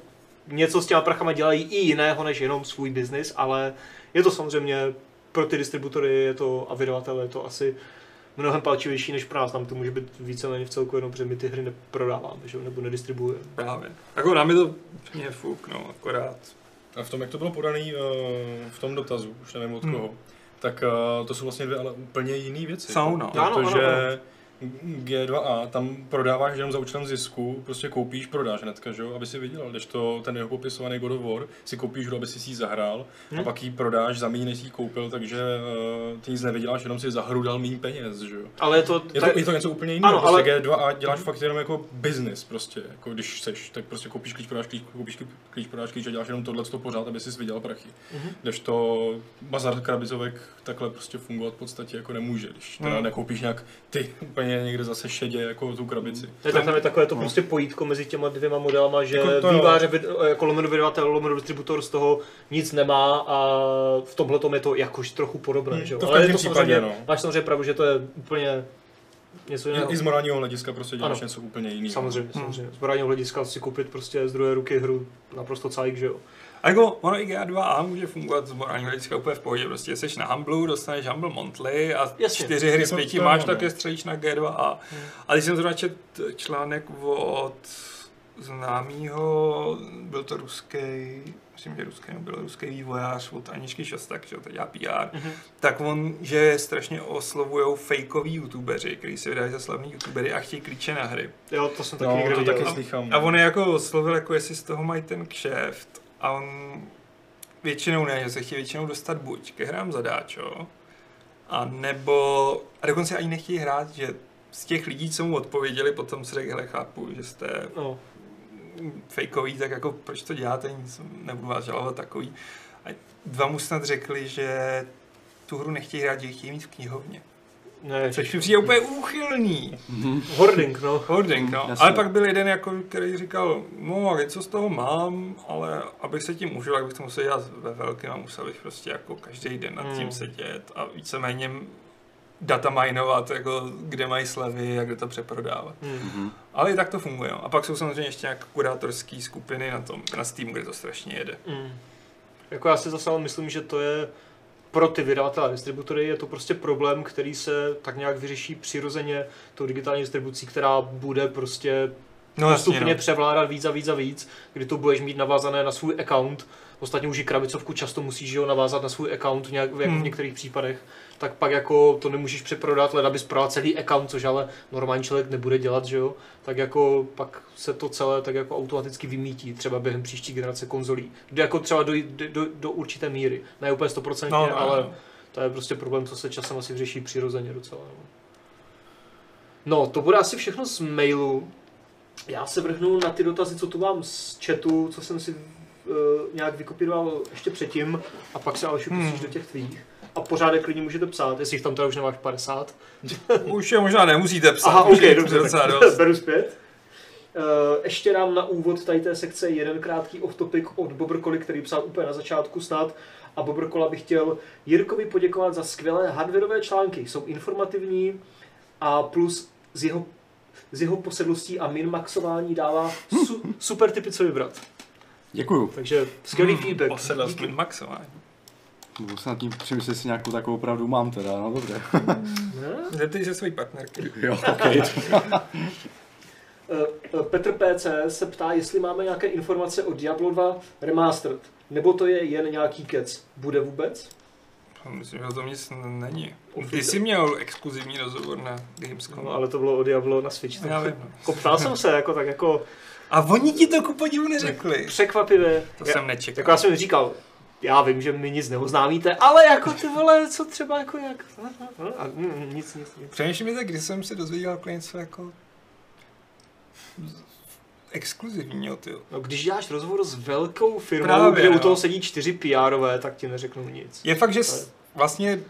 něco s těma prachama dělají i jiného, než jenom svůj biznis, ale je to samozřejmě pro ty distributory je to, a vydavatele je to asi mnohem palčivější než pro nás. Tam to může být víceméně v celku jenom, protože my ty hry neprodáváme, že jo, nebo nedistribuujeme. Právě. Jako nám je to úplně fuk, no, akorát. A v tom, jak to bylo podané uh, v tom dotazu, už nevím od Hmm. koho, tak uh, to jsou vlastně dvě ale úplně jiné věci. Jsou, no. Ano, ano, Protože ano. G2A, tam prodáváš jenom za účelem zisku, prostě koupíš, prodáš hnedka, že jo, aby si vydělal, když to ten jeho popisovaný God of War si koupíš hru, aby si si ji zahrál Hmm. a pak ji prodáš za méně, než jsi ji koupil, takže uh, ty nic nevyděláš, jenom si za hru dal méně peněz, že jo. Ale je to, Je to, je to něco úplně jiného, Ano, prostě ale- G2A děláš fakt jenom jako business prostě, jako když chceš, tak prostě koupíš klíč, prodáš klíč, koupíš klíč, prodáš klíč a děláš jenom tohle pořád, aby si vydělal prachy. Mhm. Když to bazar krabicovek takhle prostě fungovat v podstatě jako nemůže, když teda Hmm. nekoupíš nějak ty úplně někde zase šedě jako tu krabici. Ne, tak tam je takové to prostě pojítko mezi těma dvěma modelama, že Jako jako to vývář, jako lomeno vydavatel, lomeno distributor z toho nic nemá a v tomhle tom je to jakož trochu podobné, Hmm, že jo. to v Ale je každém to případě, samozřejmě, no. máš samozřejmě pravdu, že to je úplně něco jiného. I, z morálního hlediska prostě děláš Ano. něco úplně jiného. Samozřejmě, Hmm. samozřejmě. Z morálního hlediska si koupit prostě z druhé ruky hru naprosto cajk, že jo. A jako ono i GA2A může fungovat z morálního hlediska úplně v pohodě. Prostě jsi na Humble, dostaneš Humble Monthly a Jasně. čtyři hry z pěti to máš, tak no. je střelíš na G2A. A když jsem zrovna čet článek od známýho, byl to ruský, myslím, že ruský, byl ruský vývojář od Aničky Šostak, že jo, to dělá PR, Mhm. tak on, že strašně oslovujou fejkoví youtubeři, kteří si vydají za slavní youtubery a chtějí klíče na hry. Jo, to jsem taky No, někde to taky A- slychám. A on je jako oslovil, jako jestli z toho mají ten kšeft. A on většinou ne, že se chtějí většinou dostat buď ke hrám zadáčo, a nebo, a dokonce ani nechtějí hrát, že z těch lidí, co mu odpověděli, potom si řekl, hele, chápu, že jste No, fejkový, tak jako proč to děláte, nic, nebudu vás žalovat takový. A dva mu snad řekli, že tu hru nechtějí hrát, že ji chtějí mít v knihovně. Ne, Což mi přijde úplně úchylný. hoarding, no. Hoarding, no. Jasně. Ale pak byl jeden, jako, který říkal, no a co z toho mám, ale abych se tím užil, tak bych to musel dělat ve velkém a musel bych prostě jako každý den nad tím Hmm. sedět a víceméně data minovat, jako kde mají slevy a kde to přeprodávat. Hmm. Mhm. Ale i tak to funguje. No. A pak jsou samozřejmě ještě nějaké kurátorské skupiny na tom, na Steamu, kde to strašně jede. Mm. Jako já si zase ale myslím, že to je pro ty vydavatele a distributory je to prostě problém, který se tak nějak vyřeší přirozeně tou digitální distribucí, která bude prostě No postupně no. převládat víc a víc a víc, kdy to budeš mít navázané na svůj account. Ostatně už i krabicovku často musíš jo, navázat na svůj account nějak, Hmm. v některých případech. Tak pak jako to nemůžeš přeprodat, leda bys prodal celý account, což ale normální člověk nebude dělat, že jo. Tak jako pak se to celé tak jako automaticky vymítí, třeba během příští generace konzolí. Kde jako třeba do, do, do, určité míry. Ne úplně 100%, No, no, ale no. to je prostě problém, co se časem asi řeší přirozeně docela. No. No, to bude asi všechno z mailu. Já se vrhnu na ty dotazy, co tu mám z chatu, co jsem si uh, nějak vykopíroval ještě předtím a pak se Aleši Hmm. do těch tvých. A pořádek klidně můžete psát, jestli jich tam teda už nemáš 50. Už je možná nemusíte psát. Aha, už ok, je dobře, beru zpět. Uh, ještě dám na úvod tady té sekce jeden krátký off-topic od Bobrkoly, který psal úplně na začátku snad. A Bobrkola bych chtěl Jirkovi poděkovat za skvělé hardwareové články. Jsou informativní a plus z jeho, z jeho posedlostí a minmaxování dává su, super typy, co vybrat. Děkuju. Takže skvělý Hmm, feedback. Posedl Díky. Budu se nad tím přemýšlet, jestli nějakou takovou opravdu mám teda, no dobře. Ne? Zeptej se své partnerky. jo, ok. Eh, eh, Petr PC se ptá, jestli máme nějaké informace o Diablo 2 Remastered. Nebo to je jen nějaký kec. Bude vůbec? Myslím, že o tom nic není. Ty jsi měl exkluzivní rozhovor na Gamescom. No, ale to bylo o Diablo na Switch. Já vím. no. Jako ptal jsem se, jako tak jako A oni ti to ku podivu neřekli. překvapivě. To já, jsem nečekal. jako já jsem říkal, já vím, že mi nic neoznámíte, ale jako ty vole, co třeba jako jak... A, mm, nic, nic, nic. Přemýšlím si, kdy jsem se dozvěděl jako něco jako exkluzivního, ty. No, když děláš rozhovor s velkou firmou, Právě, kde u no. toho sedí čtyři PRové, tak ti neřeknu nic. Je fakt, že s- vlastně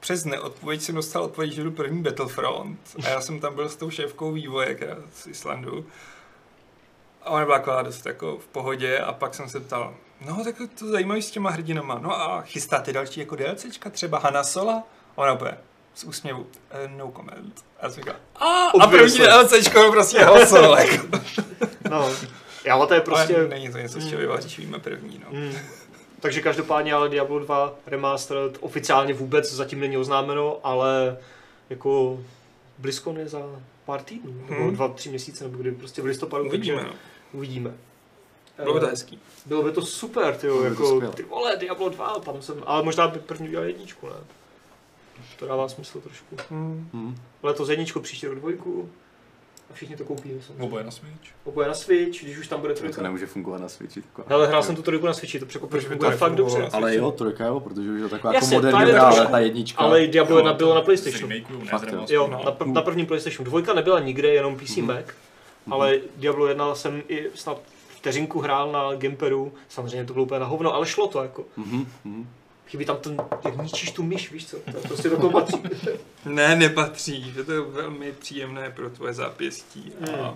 přes neodpověď jsem dostal odpověď, že jdu první Battlefront a já jsem tam byl s tou šéfkou vývoje která z Islandu a ona byla dost jako v pohodě a pak jsem se ptal, no tak to zajímavý s těma hrdinama, no a chystáte další jako DLCčka, třeba Hanna Sola? Ona úplně z úsměvu, "Eh, no comment. A já jsem říkal, a, a první. DLCčko je prostě Han Solo, jako. No, já, ale to je prostě... Ale není to něco, z čeho vyvaříš, víme první, no. Mm. Takže každopádně ale Diablo 2 Remastered oficiálně vůbec zatím není oznámeno, ale jako BlizzCon je za pár týdnů, nebo Hmm. dva, tři měsíce, nebo kdy prostě v listopadu, Uvidíme, takže no. uvidíme. Bylo by to Eh, hezký. Bylo by to super, ty to jako, skvělé. ty vole, Diablo 2, tam jsem, ale možná by první udělal jedničku, ne? To dává smysl trošku. Hmm. Hm. Letos jedničku, příští rok dvojku a všichni to koupíme samozřejmě. Oboje na Switch. Oboje na Switch, když už tam bude To trojka. nemůže fungovat na Switchi. Taková. Hele, hrál jsem tu trojku na Switchi, to překvapuje, Proč že by to funguje fakt dobře. Ale jo, trojka jo, protože už je taková Jasně, jako ta moderní hra, ale ta jednička. Ale Diablo 1 bylo na PlayStation. Fakt, jo. na, pr- na prvním PlayStation. Dvojka nebyla nikde, jenom PC Mhm. Mac, ale Diablo 1 jsem i snad vteřinku hrál na Gamepadu, samozřejmě to bylo úplně na hovno, ale šlo to jako. Mhm, mhm. Chybí tam ten, jak ničíš tu myš, víš co, to prostě do toho patří. Ne, nepatří, to je velmi příjemné pro tvoje zápěstí. A, Hmm.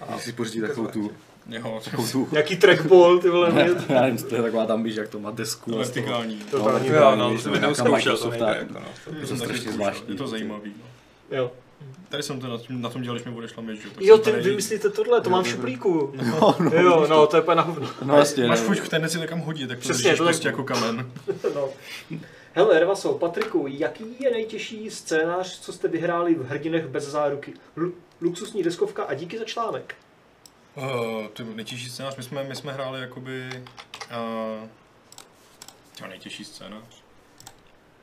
a Musíš pořídit takovou tu, Jo, tu, Nějaký trackball, ty vole, ne, já nevím, to je taková tam, víš, jak to má desku. to a z toho- vertikální. To No, tam tak ani- jo, jo, no, no, víš, to by nějaká neuskoušel, to Microsoft, nejde, jako no. To Mm. jsem strašně taky zkoušel, zvláštní. Je to zajímavý. No. Jo. Tady jsem to na, na tom dělali, když mi odešla myš, že? tak Jo, ty tady- vymyslíte tohle, to Jo, mám v to- šuplíku. No, no, Jo, vidíš no, to je úplně na hovno. No jasně, Máš fuč tendenci někam hodit, tak to Přesně, to tak- prostě jako kamen. No. Hele, Ervaso, Patriku, jaký je nejtěžší scénář, co jste vyhráli v Hrdinech bez záruky? Lu- luxusní deskovka a díky za článek. Uh, to nejtěžší scénář, my jsme, my jsme hráli jakoby... Uh, to nejtěžší scénář.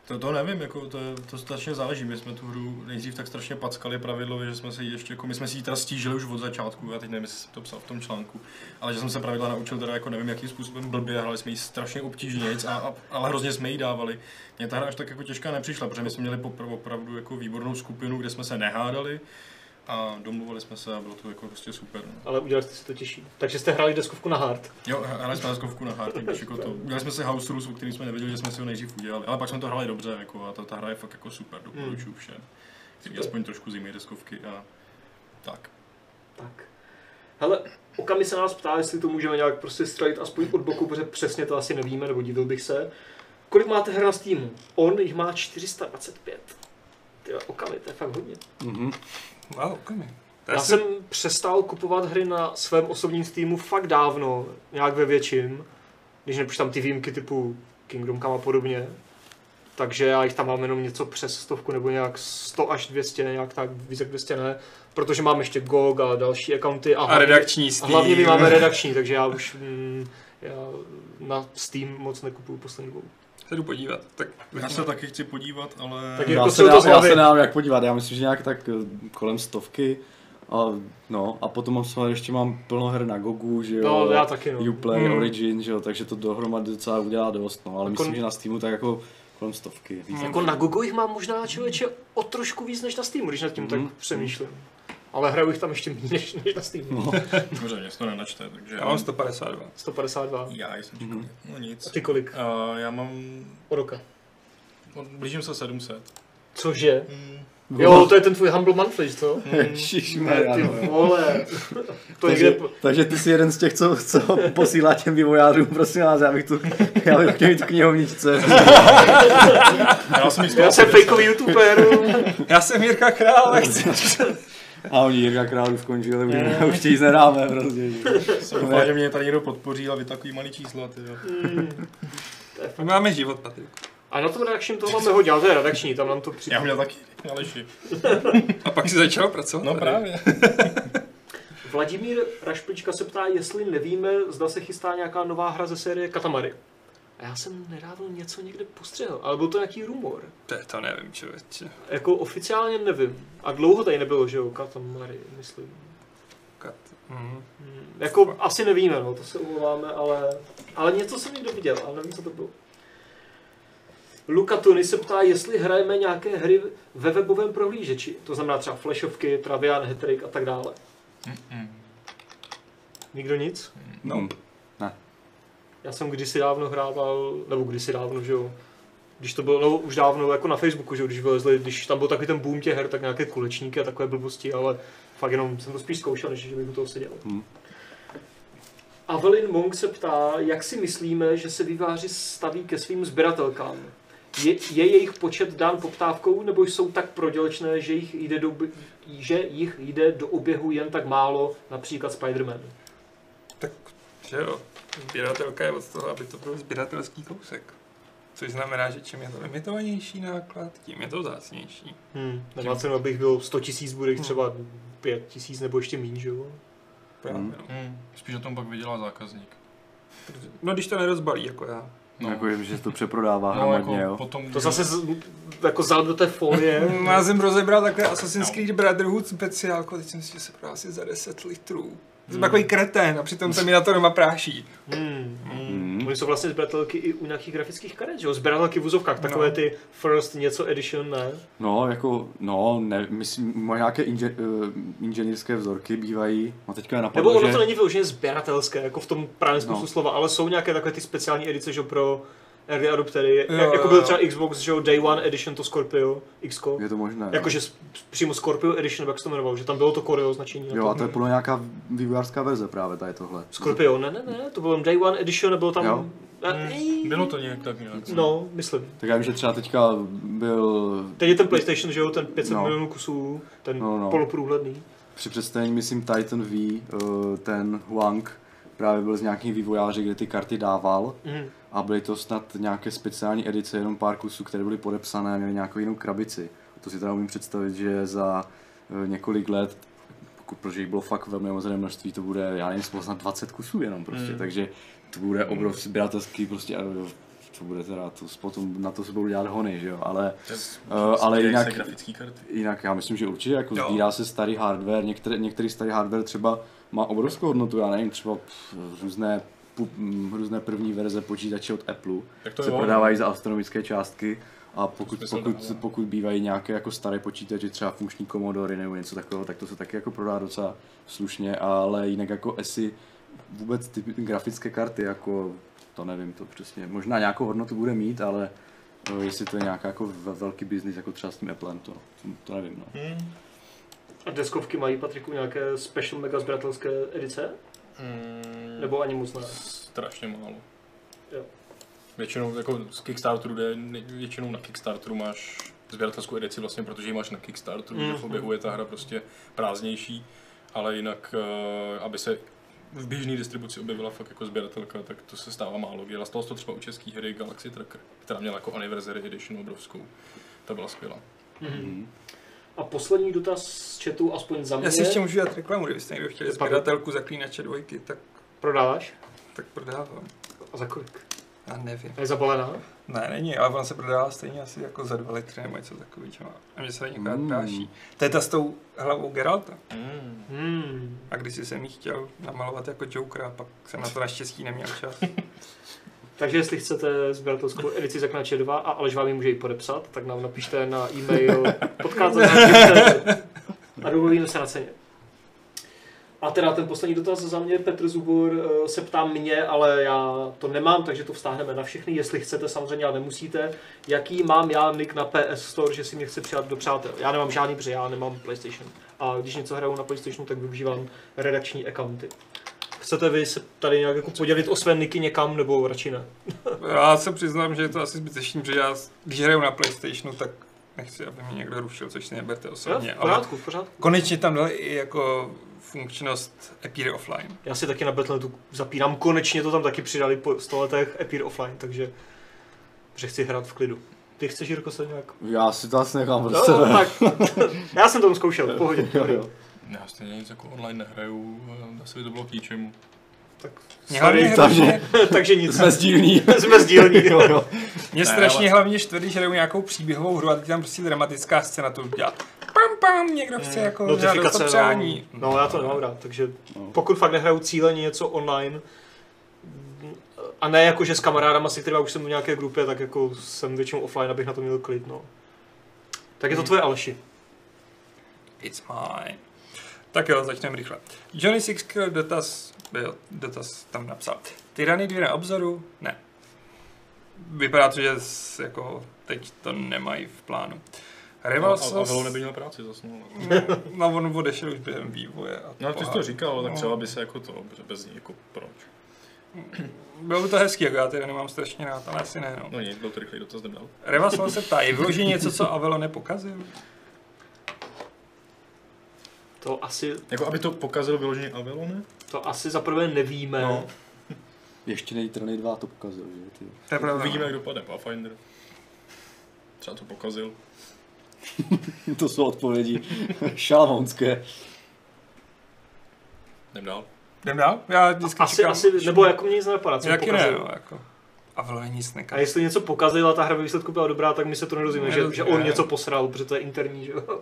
To, to nevím, jako to, to strašně záleží. My jsme tu hru nejdřív tak strašně packali pravidlově, že jsme jí ještě, jako my jsme si ji teda stížili už od začátku, já teď nevím, jestli jsem to psal v tom článku, ale že jsem se pravidla naučil teda jako nevím jakým způsobem blbě, hráli jsme ji strašně obtížně, a, a, ale hrozně jsme jí dávali. Mně ta hra až tak jako těžká nepřišla, protože my jsme měli opravdu jako výbornou skupinu, kde jsme se nehádali a domluvili jsme se a bylo to jako prostě super. No. Ale udělali jste si to těžší. Takže jste hráli deskovku na hard. Jo, hráli jsme deskovku na hard, takže jako to. Udělali jsme si house rules, o kterým jsme nevěděli, že jsme si ho nejdřív udělali, ale pak jsme to hráli dobře, jako, a ta, ta hra je fakt jako super, doporučuju všem. Který aspoň trošku zimí deskovky a tak. Tak. Hele, Okami se nás ptá, jestli to můžeme nějak prostě střelit aspoň od boku, protože přesně to asi nevíme, nebo divil bych se. Kolik máte her na Steamu? On jich má 425. Ty jo, Okami, to je fakt hodně. Mhm. Wow, komi. Já jsem přestal kupovat hry na svém osobním Steamu fakt dávno, nějak ve větším, když nepočítám ty výjimky typu Kingdom Come a podobně. takže já jich tam mám jenom něco přes stovku nebo nějak 100 až 200, nějak tak víc jak 200 ne, protože mám ještě GOG a další accounty a, A hlavně- redakční a hlavně my máme redakční, takže já už mm, já na Steam moc nekupuju poslední dobou. Se jdu podívat. Tak Já se taky chci podívat, ale... Tak Já jako se, to dám, já se nám jak podívat, já myslím, že nějak tak eh, kolem stovky. A, no, a potom mám, samozřejmě ještě mám plno her na Gogu, že jo. No, já taky, no. Uplay, Mm. Origin, že jo, takže to dohromady docela udělá dost, no, ale Jako- myslím, že na Steamu tak jako kolem stovky. Víc Jako na Gogo jich mám možná člověče o trošku víc než na Steamu, když nad tím tak Mhm. přemýšlím. Ale hraju jich tam ještě méně než, než na Steamu. No. Dobře, mě to nenačte, takže... já mám 152. 152. Já jsem Mhm. No nic. A ty kolik? Uh, já mám... O roka. no, Blížím se 700. Cože? Mm. Jo, to je ten tvůj Humble Monthly, co? Ježišmarja, ty no. vole. To takže, někde... takže ty jsi jeden z těch, co, co posílá těm vývojářům, prosím vás, já bych tu, já bych chtěl mít tu knihovničce. Já jsem Já jsem fejkový youtuber. Já jsem Jirka Král, nechci. A oni Jirka Králu skončili, už, už ti nic nedáme, prostě. Doufám, že mě tady někdo podpoří a vy takový malý čísla, ty jo. My máme život, Patrik. A na tom redakčním to máme hodně, ale to je redakční, tam nám to Já přijde. měl taky, Aleši. A pak si začal pracovat. No tady. právě. Vladimír Rašplička se ptá, jestli nevíme, zda se chystá nějaká nová hra ze série Katamary. A já jsem nedávno něco někde postřehl, ale byl to nějaký rumor. To, to nevím, člověče. Jako oficiálně nevím. A dlouho tady nebylo, že jo, Katamary, myslím. Kat. Mhm. Hmm, jako asi nevíme, no, to se uvoláme, ale, ale něco jsem někdo viděl, ale nevím, co to bylo. Luka Tony se ptá, jestli hrajeme nějaké hry ve webovém prohlížeči, to znamená třeba Flashovky, Travian, Hattrick a tak dále. Nikdo nic? No. Já jsem kdysi dávno hrával, nebo kdysi dávno, že jo, když to bylo, no už dávno jako na Facebooku, že jo, když vylezli, když tam byl takový ten boom těch her, tak nějaké kulečníky a takové blbosti, ale fakt jenom jsem to spíš zkoušel, než že bych u toho seděl. Hmm. Avelin Monk se ptá, jak si myslíme, že se výváři staví ke svým sběratelkám. Je, je jejich počet dán poptávkou, nebo jsou tak prodělečné, že jich, jde do, že jich jde do oběhu jen tak málo, například Spider-Man? Tak, že jo. Sběratelka je od toho, aby to byl sběratelský kousek. Což znamená, že čím je to limitovanější náklad, tím je to vzácnější. Hmm. Nemá cenu, abych byl 100 tisíc, bude jich třeba 5 tisíc nebo ještě méně, že jo? Hmm. no. Hmm. Spíš o tom pak vydělá zákazník. No když to nerozbalí, jako já. No, Jako, že se to přeprodává no hromadně, jako jo. potom... To zase z, jako zal do té folie. Já jsem rozebral takhle Assassin's Creed Brotherhood speciálku, teď jsem si, že se prodá asi za 10 litrů. Jsem takový kretén a přitom se mi na to doma práší. Hmm. Hmm. Oni jsou vlastně sběratelky i u nějakých grafických karet, že jo? Sběratelky v vozovkách, takové No. ty first něco edition, ne? No, jako, no, ne, myslím, moje nějaké inže, uh, inženýrské vzorky bývají, a teďka je Nebo napadlo, ono že... to není vyloženě sběratelské, jako v tom právě smyslu No. slova, ale jsou nějaké takové ty speciální edice, že jo, pro early adoptery, Jo, jak, jako jo, byl jo. třeba Xbox, že jo, Day One Edition, to Scorpio, X. Je to možné. Jakože přímo Scorpio Edition, jak se to jmenovalo, že tam bylo to Core označení. na Jo, a to je podle mě nějaká vývojářská verze právě tady tohle. Scorpio, ne, ne, ne, to bylo Day One Edition, nebylo tam... Jo. Ne, Bylo to nějak tak nějak. No, myslím. Tak já vím, že třeba teďka byl Teď je ten PlayStation, že jo, ten 500 No. milionů kusů, ten No, no. poloprůhledný. při představení, myslím, Titan V, eh, ten Huang, právě byl z nějakých vývojáři, kde ty karty dával Mhm. A byly to snad nějaké speciální edice, jenom pár kusů, které byly podepsané a měly nějakou jinou krabici. To si teda umím představit, že za eh, několik let, pokud, protože jich bylo fakt velmi omezené množství, to bude, já nevím, snad 20 kusů jenom prostě, Mm. takže to bude obrovský sběratelský prostě, a to bude teda, to potom na to se budou dělat hony, že jo, ale Uh, ale jinak- karty. Jinak já myslím, že určitě jako Jo. sbírá se starý hardware, některé, některý starý hardware třeba má obrovskou hodnotu, já nevím, třeba pff, různé, různé první verze počítače od Apple se prodávají za astronomické částky a pokud, pokud, pokud bývají nějaké jako staré počítače, třeba funkční Commodore nebo něco takového, tak to se taky jako prodá docela slušně, ale jinak jako ESI vůbec ty grafické karty, jako to nevím, to přesně, možná nějakou hodnotu bude mít, ale eh, jestli to je nějaký jako ve- velký biznis, jako třeba s tím Applem, to, to nevím. No. Hmm. A deskovky mají, Patriku, nějaké special mega sběratelské edice? Hmm. Nebo ani moc ne? Strašně málo. Jo. Většinou jako z Kickstarteru jde, většinou na Kickstarteru máš sběratelskou edici vlastně, protože ji máš na Kickstarteru, mm. že v Mhm. oběhu je ta hra prostě prázdnější, ale jinak, eh, aby se v běžné distribuci objevila fakt jako sběratelka, tak to se stává málo. Dělala stalo se to třeba u české hry Galaxy Tracker, která měla jako Anniversary Edition obrovskou. Ta byla skvělá. Mhm. A poslední dotaz z chatu, aspoň za mě. Já si ještě můžu dát reklamu, kdybyste někdo chtěli sběratelku zaklínače dvojky, tak, Prodáváš? tak prodávám. A za kolik? Já nevím. Je zabalená? Ne, není, ale ona se prodává stejně asi jako za dva litry nebo něco takového. A mě se ani akorát Mm. práší. To je ta s tou hlavou Geralta. Mm. A když jsem ji chtěl namalovat jako Jokera, pak jsem na to naštěstí neměl čas. Takže jestli chcete sběratelskou edici Zaklinače 2 a Aleš vám ji může ji podepsat, tak nám napište na e-mail podcast a domluvíme se na ceně. A teda ten poslední dotaz za mě, Petr Zubor eh, se ptá mě, ale já to nemám, takže to vztáhneme na všechny, jestli chcete, samozřejmě, ale nemusíte. Jaký mám já nick na PS Store, že si mě chce přijat do přátel? Já nemám žádný, protože já nemám PlayStation. A když něco hraju na PlayStationu, tak využívám redakční accounty. Chcete vy se tady nějak jako podělit o své niky někam, nebo radši ne? Já se přiznám, že je to asi zbytečný, protože já, když hraju na Playstationu, tak nechci, aby mě někdo rušil, což si neberte osobně. v Ale pořádku, v pořádku. konečně tam dali i jako funkčnost Appear Offline. Já si taky na Battle.netu zapínám, konečně to tam taky přidali po 100 letech Appear Offline, takže že chci hrát v klidu. Ty chceš, Jirko, se nějak... Já si to asi nechám pro No, tak, já jsem to zkoušel, v pohodě. Jo, jo. Já stejně nic jako online nehraju, eh, asi by to bylo k ničemu. Tak, hlavně, takže- takže nic. Jsme sdílní. Jsme sdílní. jo, jo. mě Ne, strašně hlavně štve, když hraju nějakou příběhovou hru a teď tam prostě dramatická scéna to dělá. Pam, pam, někdo chce jako Notifikace, přání. no. no, já to nemám rád, takže No. pokud fakt nehraju cíleně něco online, a ne jako, že s kamarádama, se kterými už jsem v nějaké grupě, tak jako jsem většinou offline, abych na to měl klid, no. Tak je to Hmm. tvoje Aleši. It's mine. Tak jo, začneme rychle. Johnny Sixkill dotaz, byl, dotaz tam napsal. Tyrany dvě na obzoru? Ne. Vypadá to, že jako teď to nemají v plánu. A, Revalsos... a Velo nebyl měl práci zase. No. No, on odešel už během vývoje. A no ty jsi to říkal, tak No. třeba by se jako to, že bez ní jako proč. Bylo by to hezký, jako já teda nemám strašně rád, ale asi ne, no. No nic, byl to rychlý dotaz, nedal. Revasol se ptá, je vyloženě něco, co Avelo nepokazil? To asi, Jako aby to pokazil vyloženě Avelone? to asi zaprvé nevíme. No. Ještě Nejtrany 2 to pokazil, že ty. To je pravda. Uvidíme, jak dopadne Pathfinder. Třeba to pokazil. to jsou odpovědi šalamounské. Jdem dál. Jdem dál? Já vždycky Asi, čekám, asi, nebo jako mě nic nenapadá, co Jaký ne, no, jako. Avelo je nic A nekazí. jestli něco pokazil a ta hra ve výsledku byla dobrá, tak my se to nedozvíme, že, Nedozvíme. že on něco posral, protože to je interní že jo,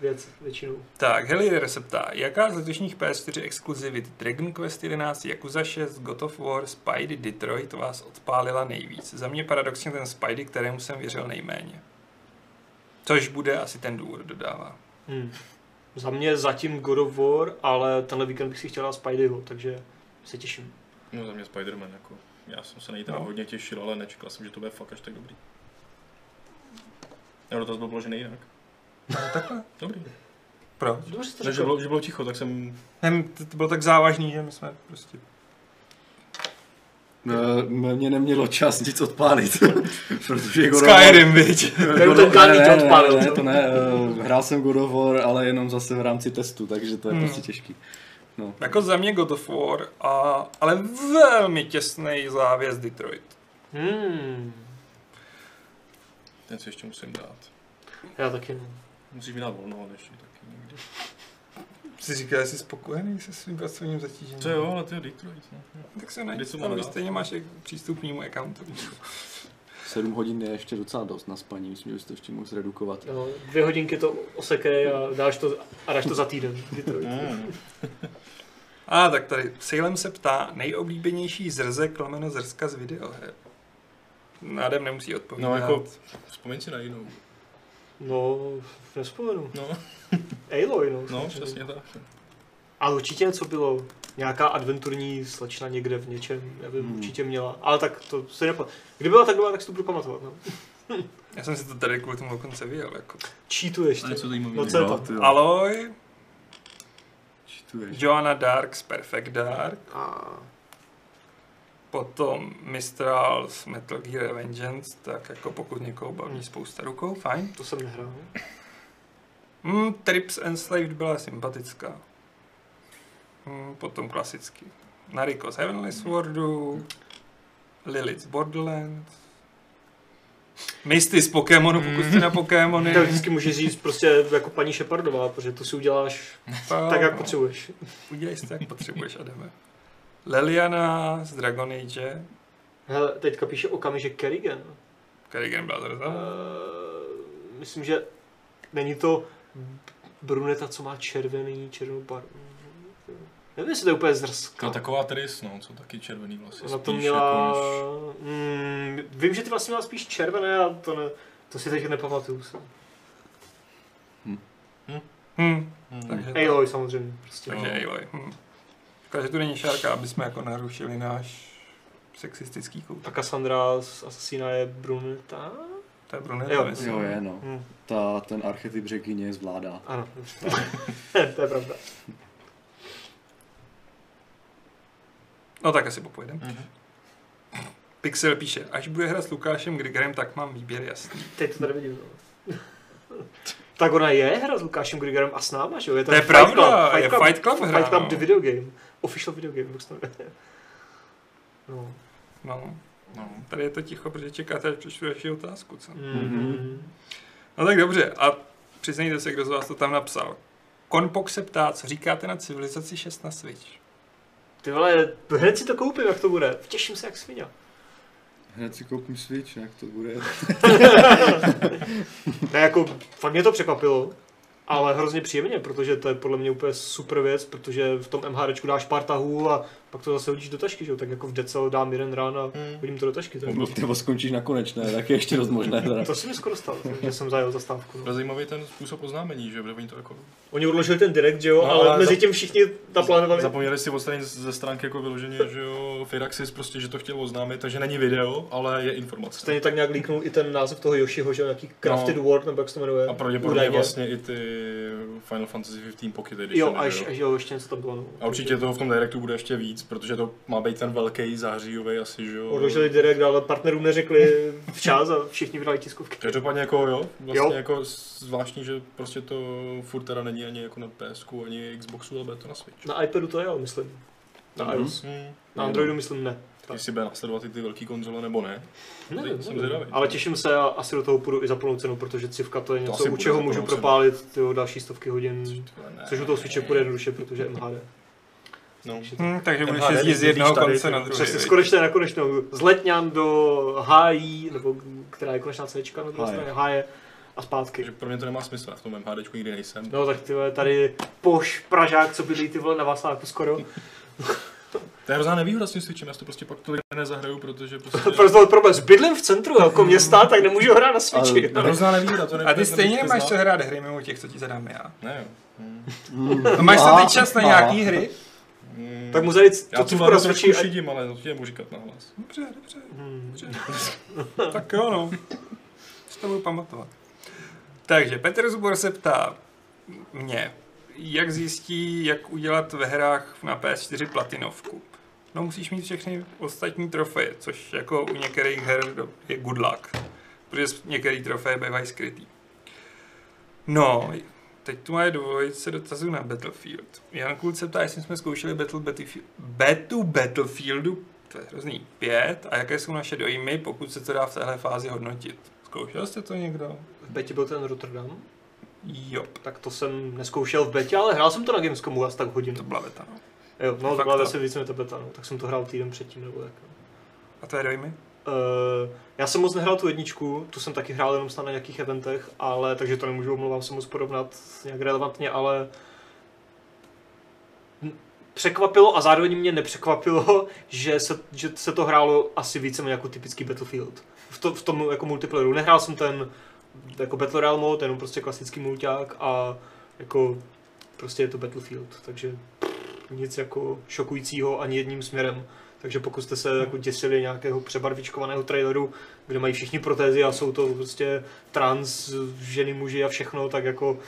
věc většinou. Tak, Helier se ptá, jaká z letošních PS4 exkluzivit Dragon Quest 11, Yakuza 6, God of War, Spidey, Detroit vás odpálila nejvíc? Za mě paradoxně ten Spidey, kterému jsem věřil nejméně. Což bude asi ten důvod, dodává. Hmm. Za mě zatím God of War, ale tenhle víkend bych si chtěl dát Spideyho, takže se těším. No za mě Spider-Man, jako. Já jsem se na něj No. hodně těšil, ale nečekal jsem, že to bude fakt až tak dobrý. Jo, dotaz byl položený jinak. No, takhle. Dobrý. Proč? Dobře Ne, že, bylo, že bylo ticho, tak jsem... Ne, to, to bylo tak závažný, že my jsme prostě... Eh, Mě nemělo čas nic odpálit, protože God of Skyrim, viď? Daný ne, tě ne, odpálil, ne, co? to ne, eh, hrál jsem God of War, ale jenom zase v rámci testu, takže to je Hmm. prostě těžký. No. Jako za mě God of War, a, ale velmi těsný závěs Detroit. Hmm. Ten si ještě musím dát. Já taky no. Musíš mi dát volno, ale ještě taky někdy. Jsi říkal, že jsi spokojený se svým pracovním zatížením. To jo, ale to je Detroit. No. Tak se mám ale stejně máš jak přístup k mému accountu. 7 hodin je ještě docela dost na spaní, myslím, že bys to ještě mohl zredukovat. no. Dvě hodinky to osekej a dáš to, a dáš to za týden. Detroit. A tak tady Salem se ptá, nejoblíbenější zrzek lomeno zrska z videoher. Nádem nemusí odpovídat. No jako, vzpomeň si na jinou. No, nespomenu. No, Aloy, no. no, přesně tak. Ale určitě něco bylo. Nějaká adventurní slečna někde v něčem, nevím, Hmm. určitě měla. Ale tak to se nepa... Kdyby byla tak dobrá, tak si to budu pamatovat. No. Já jsem si to tady kvůli tomu dokonce vyjel. Jako. Cheatuješ A ty. něco. No co je to? Aloy, Čtuješ. Joanna Dark z Perfect Dark, A... potom Mistral z Metal Gear Revengeance, tak jako pokud někoho baví spousta rukou, fajn. To jsem nehrál. Mm, Trips Enslaved byla sympatická. Hm, potom klasicky. Nariko z Heavenly Swordu, Lilith z Borderlands, Misty z Pokémonu, pokud jste na Pokémony. Teoreticky můžeš říct prostě jako paní Shepardová, protože to si uděláš tak, jak potřebuješ. Udělej si to, jak potřebuješ a jdeme. Leliana z Dragon Age, Hele, teďka píše okamžik Kerrigan. Kerrigan byl Uh, myslím, že není to bruneta, co má červený, červenou barvu. Nevím, jestli to je úplně zrská. No taková Tris, no, co taky červený vlasy. Ona to měla... Jako, Mm, vím, že ty vlastně měla spíš červené a to, ne, to si teď nepamatuju. se. Hm, než... takže, Aloy samozřejmě. Prostě. takže Aloy. Hm. Škoda, že tu není šárka, aby jsme jako narušili náš sexistický kout. A Cassandra z Assassina je bruneta? To je bruneta, Jo, myslím. Jo, je, no. Hm, Ta, ten archetyp řekyně zvládá. ano, to je pravda. No tak asi popojdem. Mhm. Pixel píše, až bude hrát s Lukášem Grigerem, tak mám výběr jasný. Teď to tady vidím. Tak ona je hra s Lukášem Grigerem a s náma, že jo? To je Fight pravda, Club, je Fight Club hra, Fight Club no. the video game. Official video game, jak se. No. No, No. tady je to ticho, protože čekáte, až přečtu další otázku, co? Mm-hmm. No tak dobře, a přiznejte se, kdo z vás to tam napsal. Konpok se ptá, co říkáte na civilizaci 6 na Switch. Ty vole, hned si to koupím, jak to bude. Těším se jak svině. Hned si koupím Switch, jak to bude. Ne, jako, fakt mě to překvapilo. Ale hrozně příjemně, protože to je podle mě úplně super věc, protože v tom MHDčku dáš pár tahů a pak to zase hodíš do tašky, že jo? Tak jako v Decel dám jeden rán a hodím to do tašky. To, je- Nebo skončíš na konečné, tak je ještě dost možné. Teda. to si mi skoro stalo, že jsem zajel zastávku. To je No. zajímavý ten způsob oznámení, že oni to jako... Oni odložili ten direct, že jo, No, ale ale mezi tím všichni naplánovali. Zapomněli si odstranit ze stránky jako vyloženě, že jo, Firaxis prostě, že to chtěl oznámit, takže není video, ale je informace. Stejně tak nějak líknul i ten název toho Yoshiho, že jo, nějaký Crafted No. World, nebo jak se to jmenuje. A pravděpodobně údajně. vlastně i ty Final Fantasy 15 Pocket Edition. Jo, a ještě, jo, ještě něco tam bylo. No. A určitě toho v tom directu bude ještě víc, protože to má být ten velký zářijový asi, že jo. Odložili direct, ale partnerům neřekli včas a všichni vydali tiskovky. Každopádně jako jo, vlastně Jo. jako zvláštní, že prostě to furt teda není ani jako na PS, ani Xboxu, ale bude to na Switch. Na iPadu to je, myslím. Na Mhm. iOS. Hmm. Na Androidu myslím ne. Jestli bude následovat i ty velké konzole nebo ne. Nevím, Jsem nevím. zvědavý. Ale těším se a asi do toho půjdu i za plnou cenu, protože civka to je něco, asi u čeho můžu cenu. propálit tyjo, další stovky hodin. Ne. Což u toho Switche půjde jednoduše, protože MHD. No. Hm, takže budeš jezdit z jednoho tady, konce na druhý. Přesně, z konečné na konečnou. Z Letňan do HI, nebo která je konečná C, na druhé straně HI a zpátky. Takže pro mě to nemá smysl, já v tom MHDčku nikdy nejsem. No tak ty vole, tady poš Pražák, co bydlí ty vole na Václaváku skoro. To je hrozná nevýhoda s tím Switchem, já si to prostě pak tolik nezahraju, protože prostě... Prostě problém, s bydlím v centru jako města, tak nemůžu hrát na Switchi. To je hrozná nevýhoda, to ne, A ty stejně nemáš co hrát hry mimo těch, co ti zadám já. Ne jo. Hmm. No, máš tam teď čas na Aha. nějaký hry? Hmm. Tak mu zajít Já to na trošku Switchi. a- šidím, ale to říkat na hlas. Dobře, dobře. Hmm. Tak jo, no. Si to budu pamatovat. Takže Petr Zubor se ptá mě, jak zjistí, jak udělat ve hrách na PS4 platinovku. No musíš mít všechny ostatní trofeje, což jako u některých her je good luck. Protože některé trofeje bývají skrytý. No, teď tu mají dvojice dotazů na Battlefield. Jan Kult se ptá, jestli jsme zkoušeli Battle Battlefield, Betu Battlefieldu, to je hrozný, pět, a jaké jsou naše dojmy, pokud se to dá v téhle fázi hodnotit. Zkoušel jste to někdo? V Betě byl ten Rotterdam, Jo, tak to jsem neskoušel v Betě, ale hrál jsem to na Gamescomu asi tak hodinu. to byla beta, no. Jo, no, to byla zase víc to beta, no. tak jsem to hrál týden předtím nebo tak. no. A tvé dojmy? Uh, já jsem moc nehrál tu jedničku, tu jsem taky hrál jenom snad na nějakých eventech, ale takže to nemůžu, omlouvám se moc porovnat nějak relevantně, ale překvapilo a zároveň mě nepřekvapilo, že se, že se to hrálo asi více jako typický Battlefield. V, to, v tom jako multiplayeru. Nehrál jsem ten jako Battle Royale mod, jenom prostě klasický mulťák a jako prostě je to Battlefield, takže nic jako šokujícího ani jedním směrem. Takže pokud jste se jako děsili nějakého přebarvičkovaného traileru, kde mají všichni protézy a jsou to prostě trans, ženy, muži a všechno, tak jako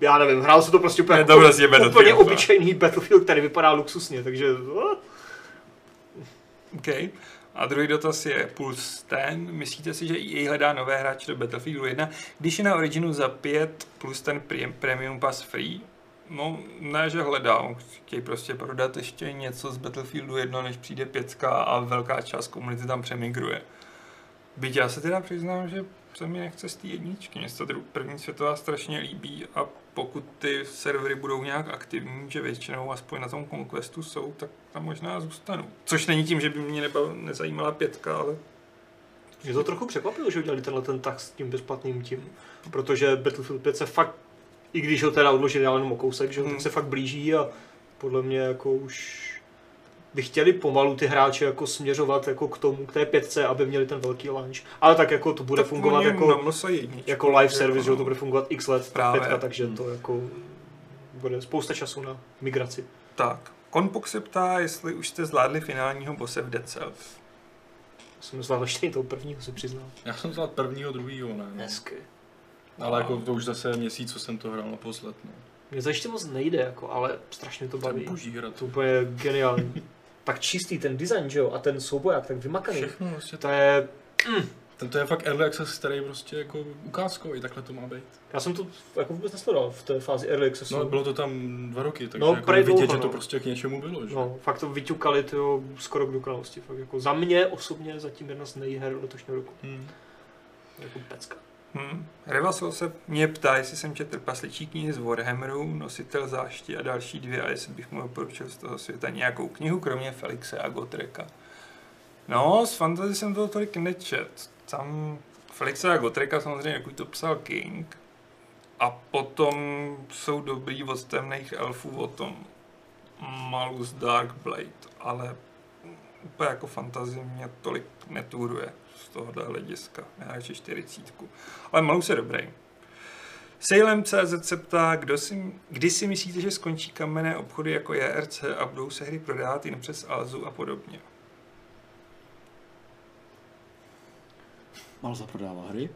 já nevím, hrál se to prostě úplně, to úplně Battlefield, no. obyčejný Battlefield, který vypadá luxusně, takže OK. A druhý dotaz je Pulse 10. Myslíte si, že EA hledá nové hráče do Battlefieldu 1, když je na Originu za 5 plus ten pre- Premium Pass free? No, ne, že hledám. Chtějí prostě prodat ještě něco z Battlefieldu 1, než přijde pětka a velká část komunity tam přemigruje. Byť já se teda přiznám, že se mi nechce z té jedničky. Mně se první světová strašně líbí a pokud ty servery budou nějak aktivní, že většinou aspoň na tom Conquestu jsou, tak tam možná zůstanu. Což není tím, že by mě nebav, nezajímala pětka, ale Mě to trochu překvapilo, že udělali tenhle ten tak s tím bezplatným tím, protože Battlefield 5 se fakt, i když ho teda odložili ale jenom o kousek, že jo, Hmm. tak se fakt blíží a podle mě jako už by chtěli pomalu ty hráče jako směřovat jako k tomu, k té pětce, aby měli ten velký launch. Ale tak jako to bude tak fungovat jako, jedničku, jako live service, že jo, no. to bude fungovat x let, Právě. pětka, takže Hmm. to jako bude spousta času na migraci. Tak, Konpok se ptá, jestli už jste zvládli finálního bose v Dead Cells. Jsem zvládl ještě toho prvního, se přiznám. Já jsem zvládl prvního, druhýho, ne. No. Hezky. Ale jako to už zase měsíc, co jsem to hrál naposled. No. Mně to ještě moc nejde, jako, ale strašně to To je baví. boží hra. To To úplně geniální. tak čistý ten design, že jo, a ten souboják tak vymakaný. všechno, prostě To je, Tento je fakt early access, který prostě jako ukázkový, takhle to má být. já jsem to jako vůbec nesledoval v té fázi early accessu. No, bylo to tam dva roky, takže No, jako vidět, dlouho, že to no. prostě k něčemu bylo. Že? No, fakt to vyťukali tyjo, skoro k dokonalosti. Fakt jako za mě osobně zatím jedna z nejher letošního roku. Hmm. Jako pecka. Hmm. Revasol se mě ptá, jestli jsem četl pasličí knihy z Warhammeru, Nositel zášti a další dvě a jestli bych mu doporučil z toho světa nějakou knihu, kromě Felixe a Gotreka. No, z fantasy jsem toho tolik nečet. Tam Felixe a Gotreka samozřejmě, jak to psal King. A potom jsou dobrý od temných elfů o tom Malus Darkblade, ale úplně jako fantazie mě tolik netůruje z tohohle hlediska. Já radši 40. Ale Malus je dobrý. Salem.cz se ptá, kdo si, kdy si myslíte, že skončí kamenné obchody jako JRC a budou se hry prodávat jen přes Alzu a podobně. Mal zaprodává hry.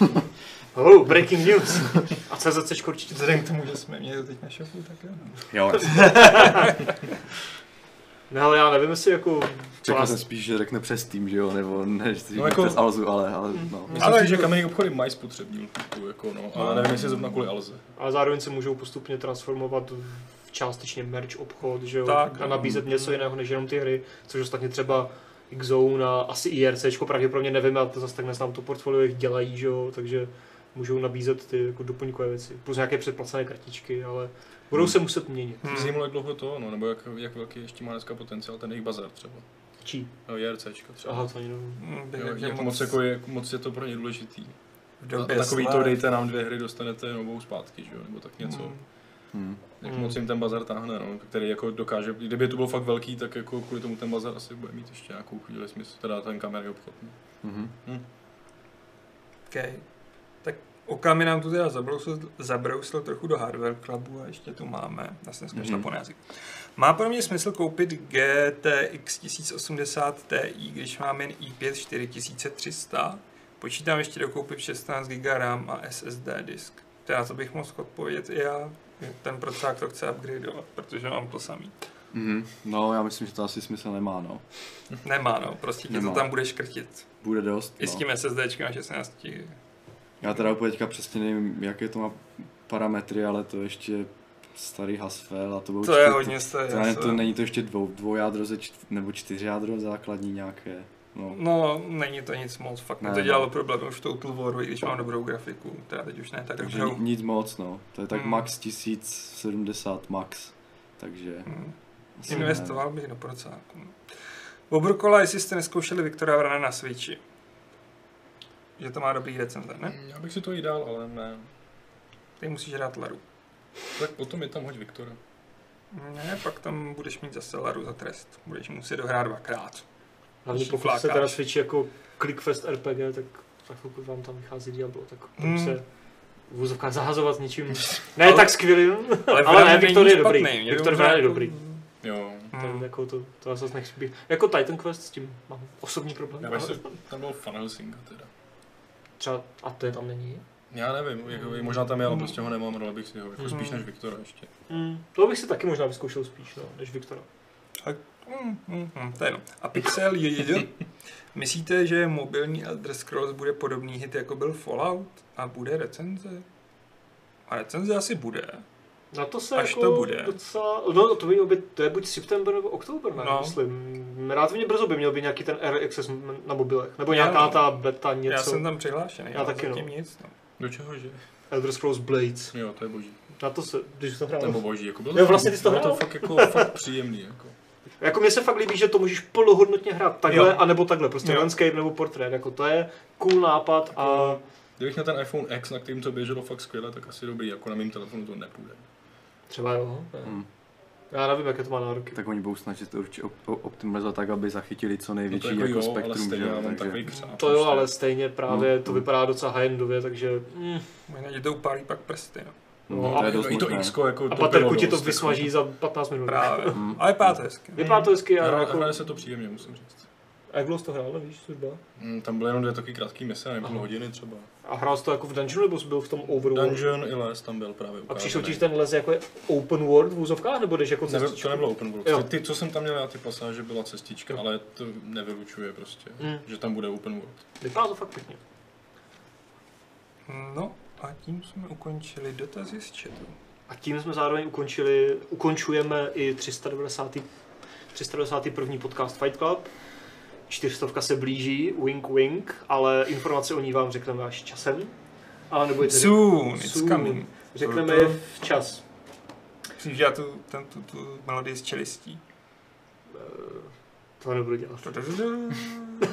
Oh, breaking news. A CZC určitě. Vzhledem k tomu, že jsme měli teď na šofu, tak jo. no. Jo, Ne, ale já nevím, jestli jako... čekal vás- jsem spíš, že řekne přes Steam, že jo, nebo ne, že No no, jako- přes Alzu, ale, ale no. Myslím Ale si, že jako- kamenný obchody mají spotřební lhůtu, jako no, ale nevím, jestli zrovna kvůli Alze. Ale zároveň se můžou postupně transformovat v částečně merch obchod, že jo? Tak, a nabízet něco jiného než jenom ty hry, což ostatně třeba X-Zone a asi IRCčko pravděpodobně nevím, já to zase tak neznám to portfolio, jak dělají, že jo? takže můžou nabízet ty jako doplňkové věci, plus nějaké předplacené kartičky, ale budou Hmm. se muset měnit. Hmm. Hmm. Zajímalo, jak dlouho to, no, nebo jak, jak velký ještě má dneska potenciál ten jejich bazar třeba. Čí? No, JRCčka třeba. Aha, to ani nevím. Hmm, Jo, jak, moc, jako je, jak moc je to pro ně důležitý. v A době takový to dejte nám dvě hry, dostanete novou zpátky, že jo, nebo tak něco. Hmm. Hmm. Jak Hmm. moc jim ten bazar táhne, no, který jako dokáže, kdyby to bylo fakt velký, tak jako kvůli tomu ten bazar asi bude mít ještě nějakou chvíli smysl, teda ten kamerný obchod. No. Mhm. Okay. Okami nám tu teda zabrousil, zabrousil trochu do Hardware Clubu a ještě tu máme, já jsem Mhm. mm-hmm. Má pro mě smysl koupit GTX 1080 Ti, když mám jen i5 4300? Počítám ještě dokoupit 16 GB RAM a SSD disk. Teda to bych mohl odpovědět i já. Ten procák to chce upgradeovat, protože mám to samý. Mhm. No, já myslím, že to asi smysl nemá, no. Nemá no, prostě to Nemá. tam bude škrtit. Bude dost, I s no. tím SSDčkem a 16. Já teda úplně teďka přesně nevím, jaké to má parametry, ale to ještě starý Hasvel a to bylo To je hodně staré. to, to, to, není to ještě dvou, dvoujádro ze čtv, nebo čtyřjádro základní nějaké. No. No, není to nic moc, fakt Ne, to no. dělalo problém už v Total i když mám dobrou grafiku, teda teď už ne tak Takže dobrou. ni- nic moc, no. To je tak Hmm. max 1070 max. Takže... Hmm. Investoval bych do procáku. Obrukola, jestli jste neskoušeli Viktora Vrana na Switchi. Že to má dobrý recenze, ne? Já bych si to jí dal, ale ne. Ty musíš hrát Laru. Tak potom je tam hoď Viktora. Ne, pak tam budeš mít zase Laru za trest. Budeš muset dohrát dvakrát. Hlavně pokud se flákáš. teda switch jako Clickfest RPG, tak, tak pokud vám tam vychází Diablo, tak Hmm. hmm. se v úzovkách zahazovat s něčím ne ale, tak skvělým, ale, Vran ne, Viktor je dobrý. Viktor Vran je jako- dobrý. Jo. Ten, Hmm. jako to, to zase nechci být. Jako Titan Quest s tím mám osobní problém. Já ale bych si, tam byl Fan teda. Třeba, a to je tam není? Já nevím, jako, možná tam je, ale prostě ho nemám, ale bych si ho jako Mhm. spíš než Viktora ještě. Hmm. To bych si taky možná vyzkoušel spíš, no, než Viktora. Hmm, hmm, hmm, to je no. A Pixel je Myslíte, že mobilní Elder Scrolls bude podobný hit, jako byl Fallout? A bude recenze? A recenze asi bude. Na to se Až jako to bude. docela, no to by mělo být, to je buď september nebo oktober, ne, No. myslím. Relativně brzo by měl být nějaký ten Early Access na mobilech, nebo Já nějaká no. ta beta něco. Já jsem tam přihlášený, Já ale taky, no. nic. No. Do čeho, že? Elder Scrolls Blades. Jo, to je boží. Na to se, když to hrál. Nebo boží, jako bylo Jo, vlastně ty to bylo to hrál? fakt jako fakt příjemný, jako. Jako mně se fakt líbí, že to můžeš plnohodnotně hrát takhle, Jo. anebo takhle, prostě Jo. landscape nebo portrét, jako to je cool nápad a Kdybych měl ten iPhone X, na kterým to běželo fakt skvěle, tak asi dobrý, jako na mém telefonu to nepůjde. Třeba jo. Hmm. Já nevím, jaké to má nároky. Tak oni budou snažit to určitě op- op- optimalizovat tak, aby zachytili co No největší to jako, jako jo, ale spektrum. stejně že já jo, mám takže- takový křáp. To jo, ale stejně právě No, to no. vypadá docela high-endově, takže mm, ti to upálí pak prsty. No. No, No, a- to je dost I to. X, jako a to baterku ti to vysmaží za 15 minut. Právě. Hmm. Ale vypadá to hezky. Vypadá to hezky a jako... Hraje se to příjemně, musím říct. A jak dlouho to hrál, nevíš, služba? Mm, Tam byly jenom dvě taky krátké mise, půl Aha. hodiny třeba. A hrál jsi to jako v dungeonu, nebo jsi byl v tom overworld? Dungeon i les tam byl právě A ukázaný. přišel ti, že ten les jako je open world v úzovkách, nebo jdeš jako Nebyl, cestičku? to nebylo open world. Jo. Ty, co jsem tam měl já, ty pasáže, byla cestička, ale to nevylučuje prostě, Mm. že tam bude open world. Vypadá to fakt pěkně. No a tím jsme ukončili dotazy z chatu. A tím jsme zároveň ukončili, ukončujeme i 390. 391. podcast Fight Club. Čtyřstovka se blíží, wink wink, ale informace o ní vám řekneme až časem. Ale nebojte, Soon, it's Soon. coming. řekneme je včas. Musím dělat tu, ten, tu, tu melodii z čelistí. Eh, To nebudu dělat.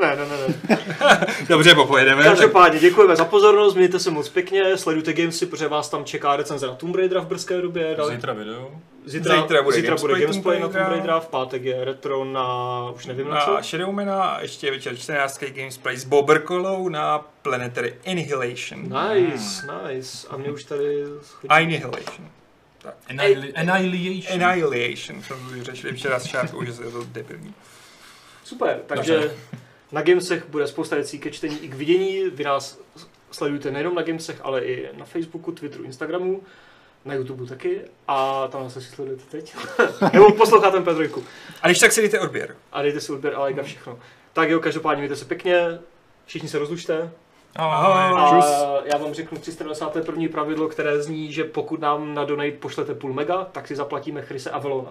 Ne, ne, ne, ne. Dobře, popojedeme. Každopádně děkujeme za pozornost, mějte se moc pěkně, sledujte Gamesy, protože vás tam čeká recenze na Tomb Raidera v brzké době. Dal- Zítra video. Zítra, Zítra bude zítra bude Gamesplay Gamesplay na Tomb Raidera. Raidera, v pátek je retro na, už nevím na co. Na Shadowmana a ještě večer 14. Gamesplay s Boberkolou na Planetary Annihilation. Nice, nice. A mě už tady chodí... Annihilation. Annihil- Annihilation. Annihilation. Jsme to řešili včera s Šárkou, že je to debilní. Super, takže na Gamesech bude spousta věcí ke čtení i k vidění. Vy nás sledujte nejenom na Gamesech, ale i na Facebooku, Twitteru, Instagramu, na YouTube taky a tam nás asi sledujete teď. Nebo posloucháte MP3. A když tak si dejte odběr. A dejte si odběr a like a všechno. Tak jo, každopádně mějte se pěkně, všichni se rozlučte. Ahoj. A já vám řeknu 391. pravidlo, které zní, že pokud nám na donate pošlete půl mega, tak si zaplatíme Chryse Avelona.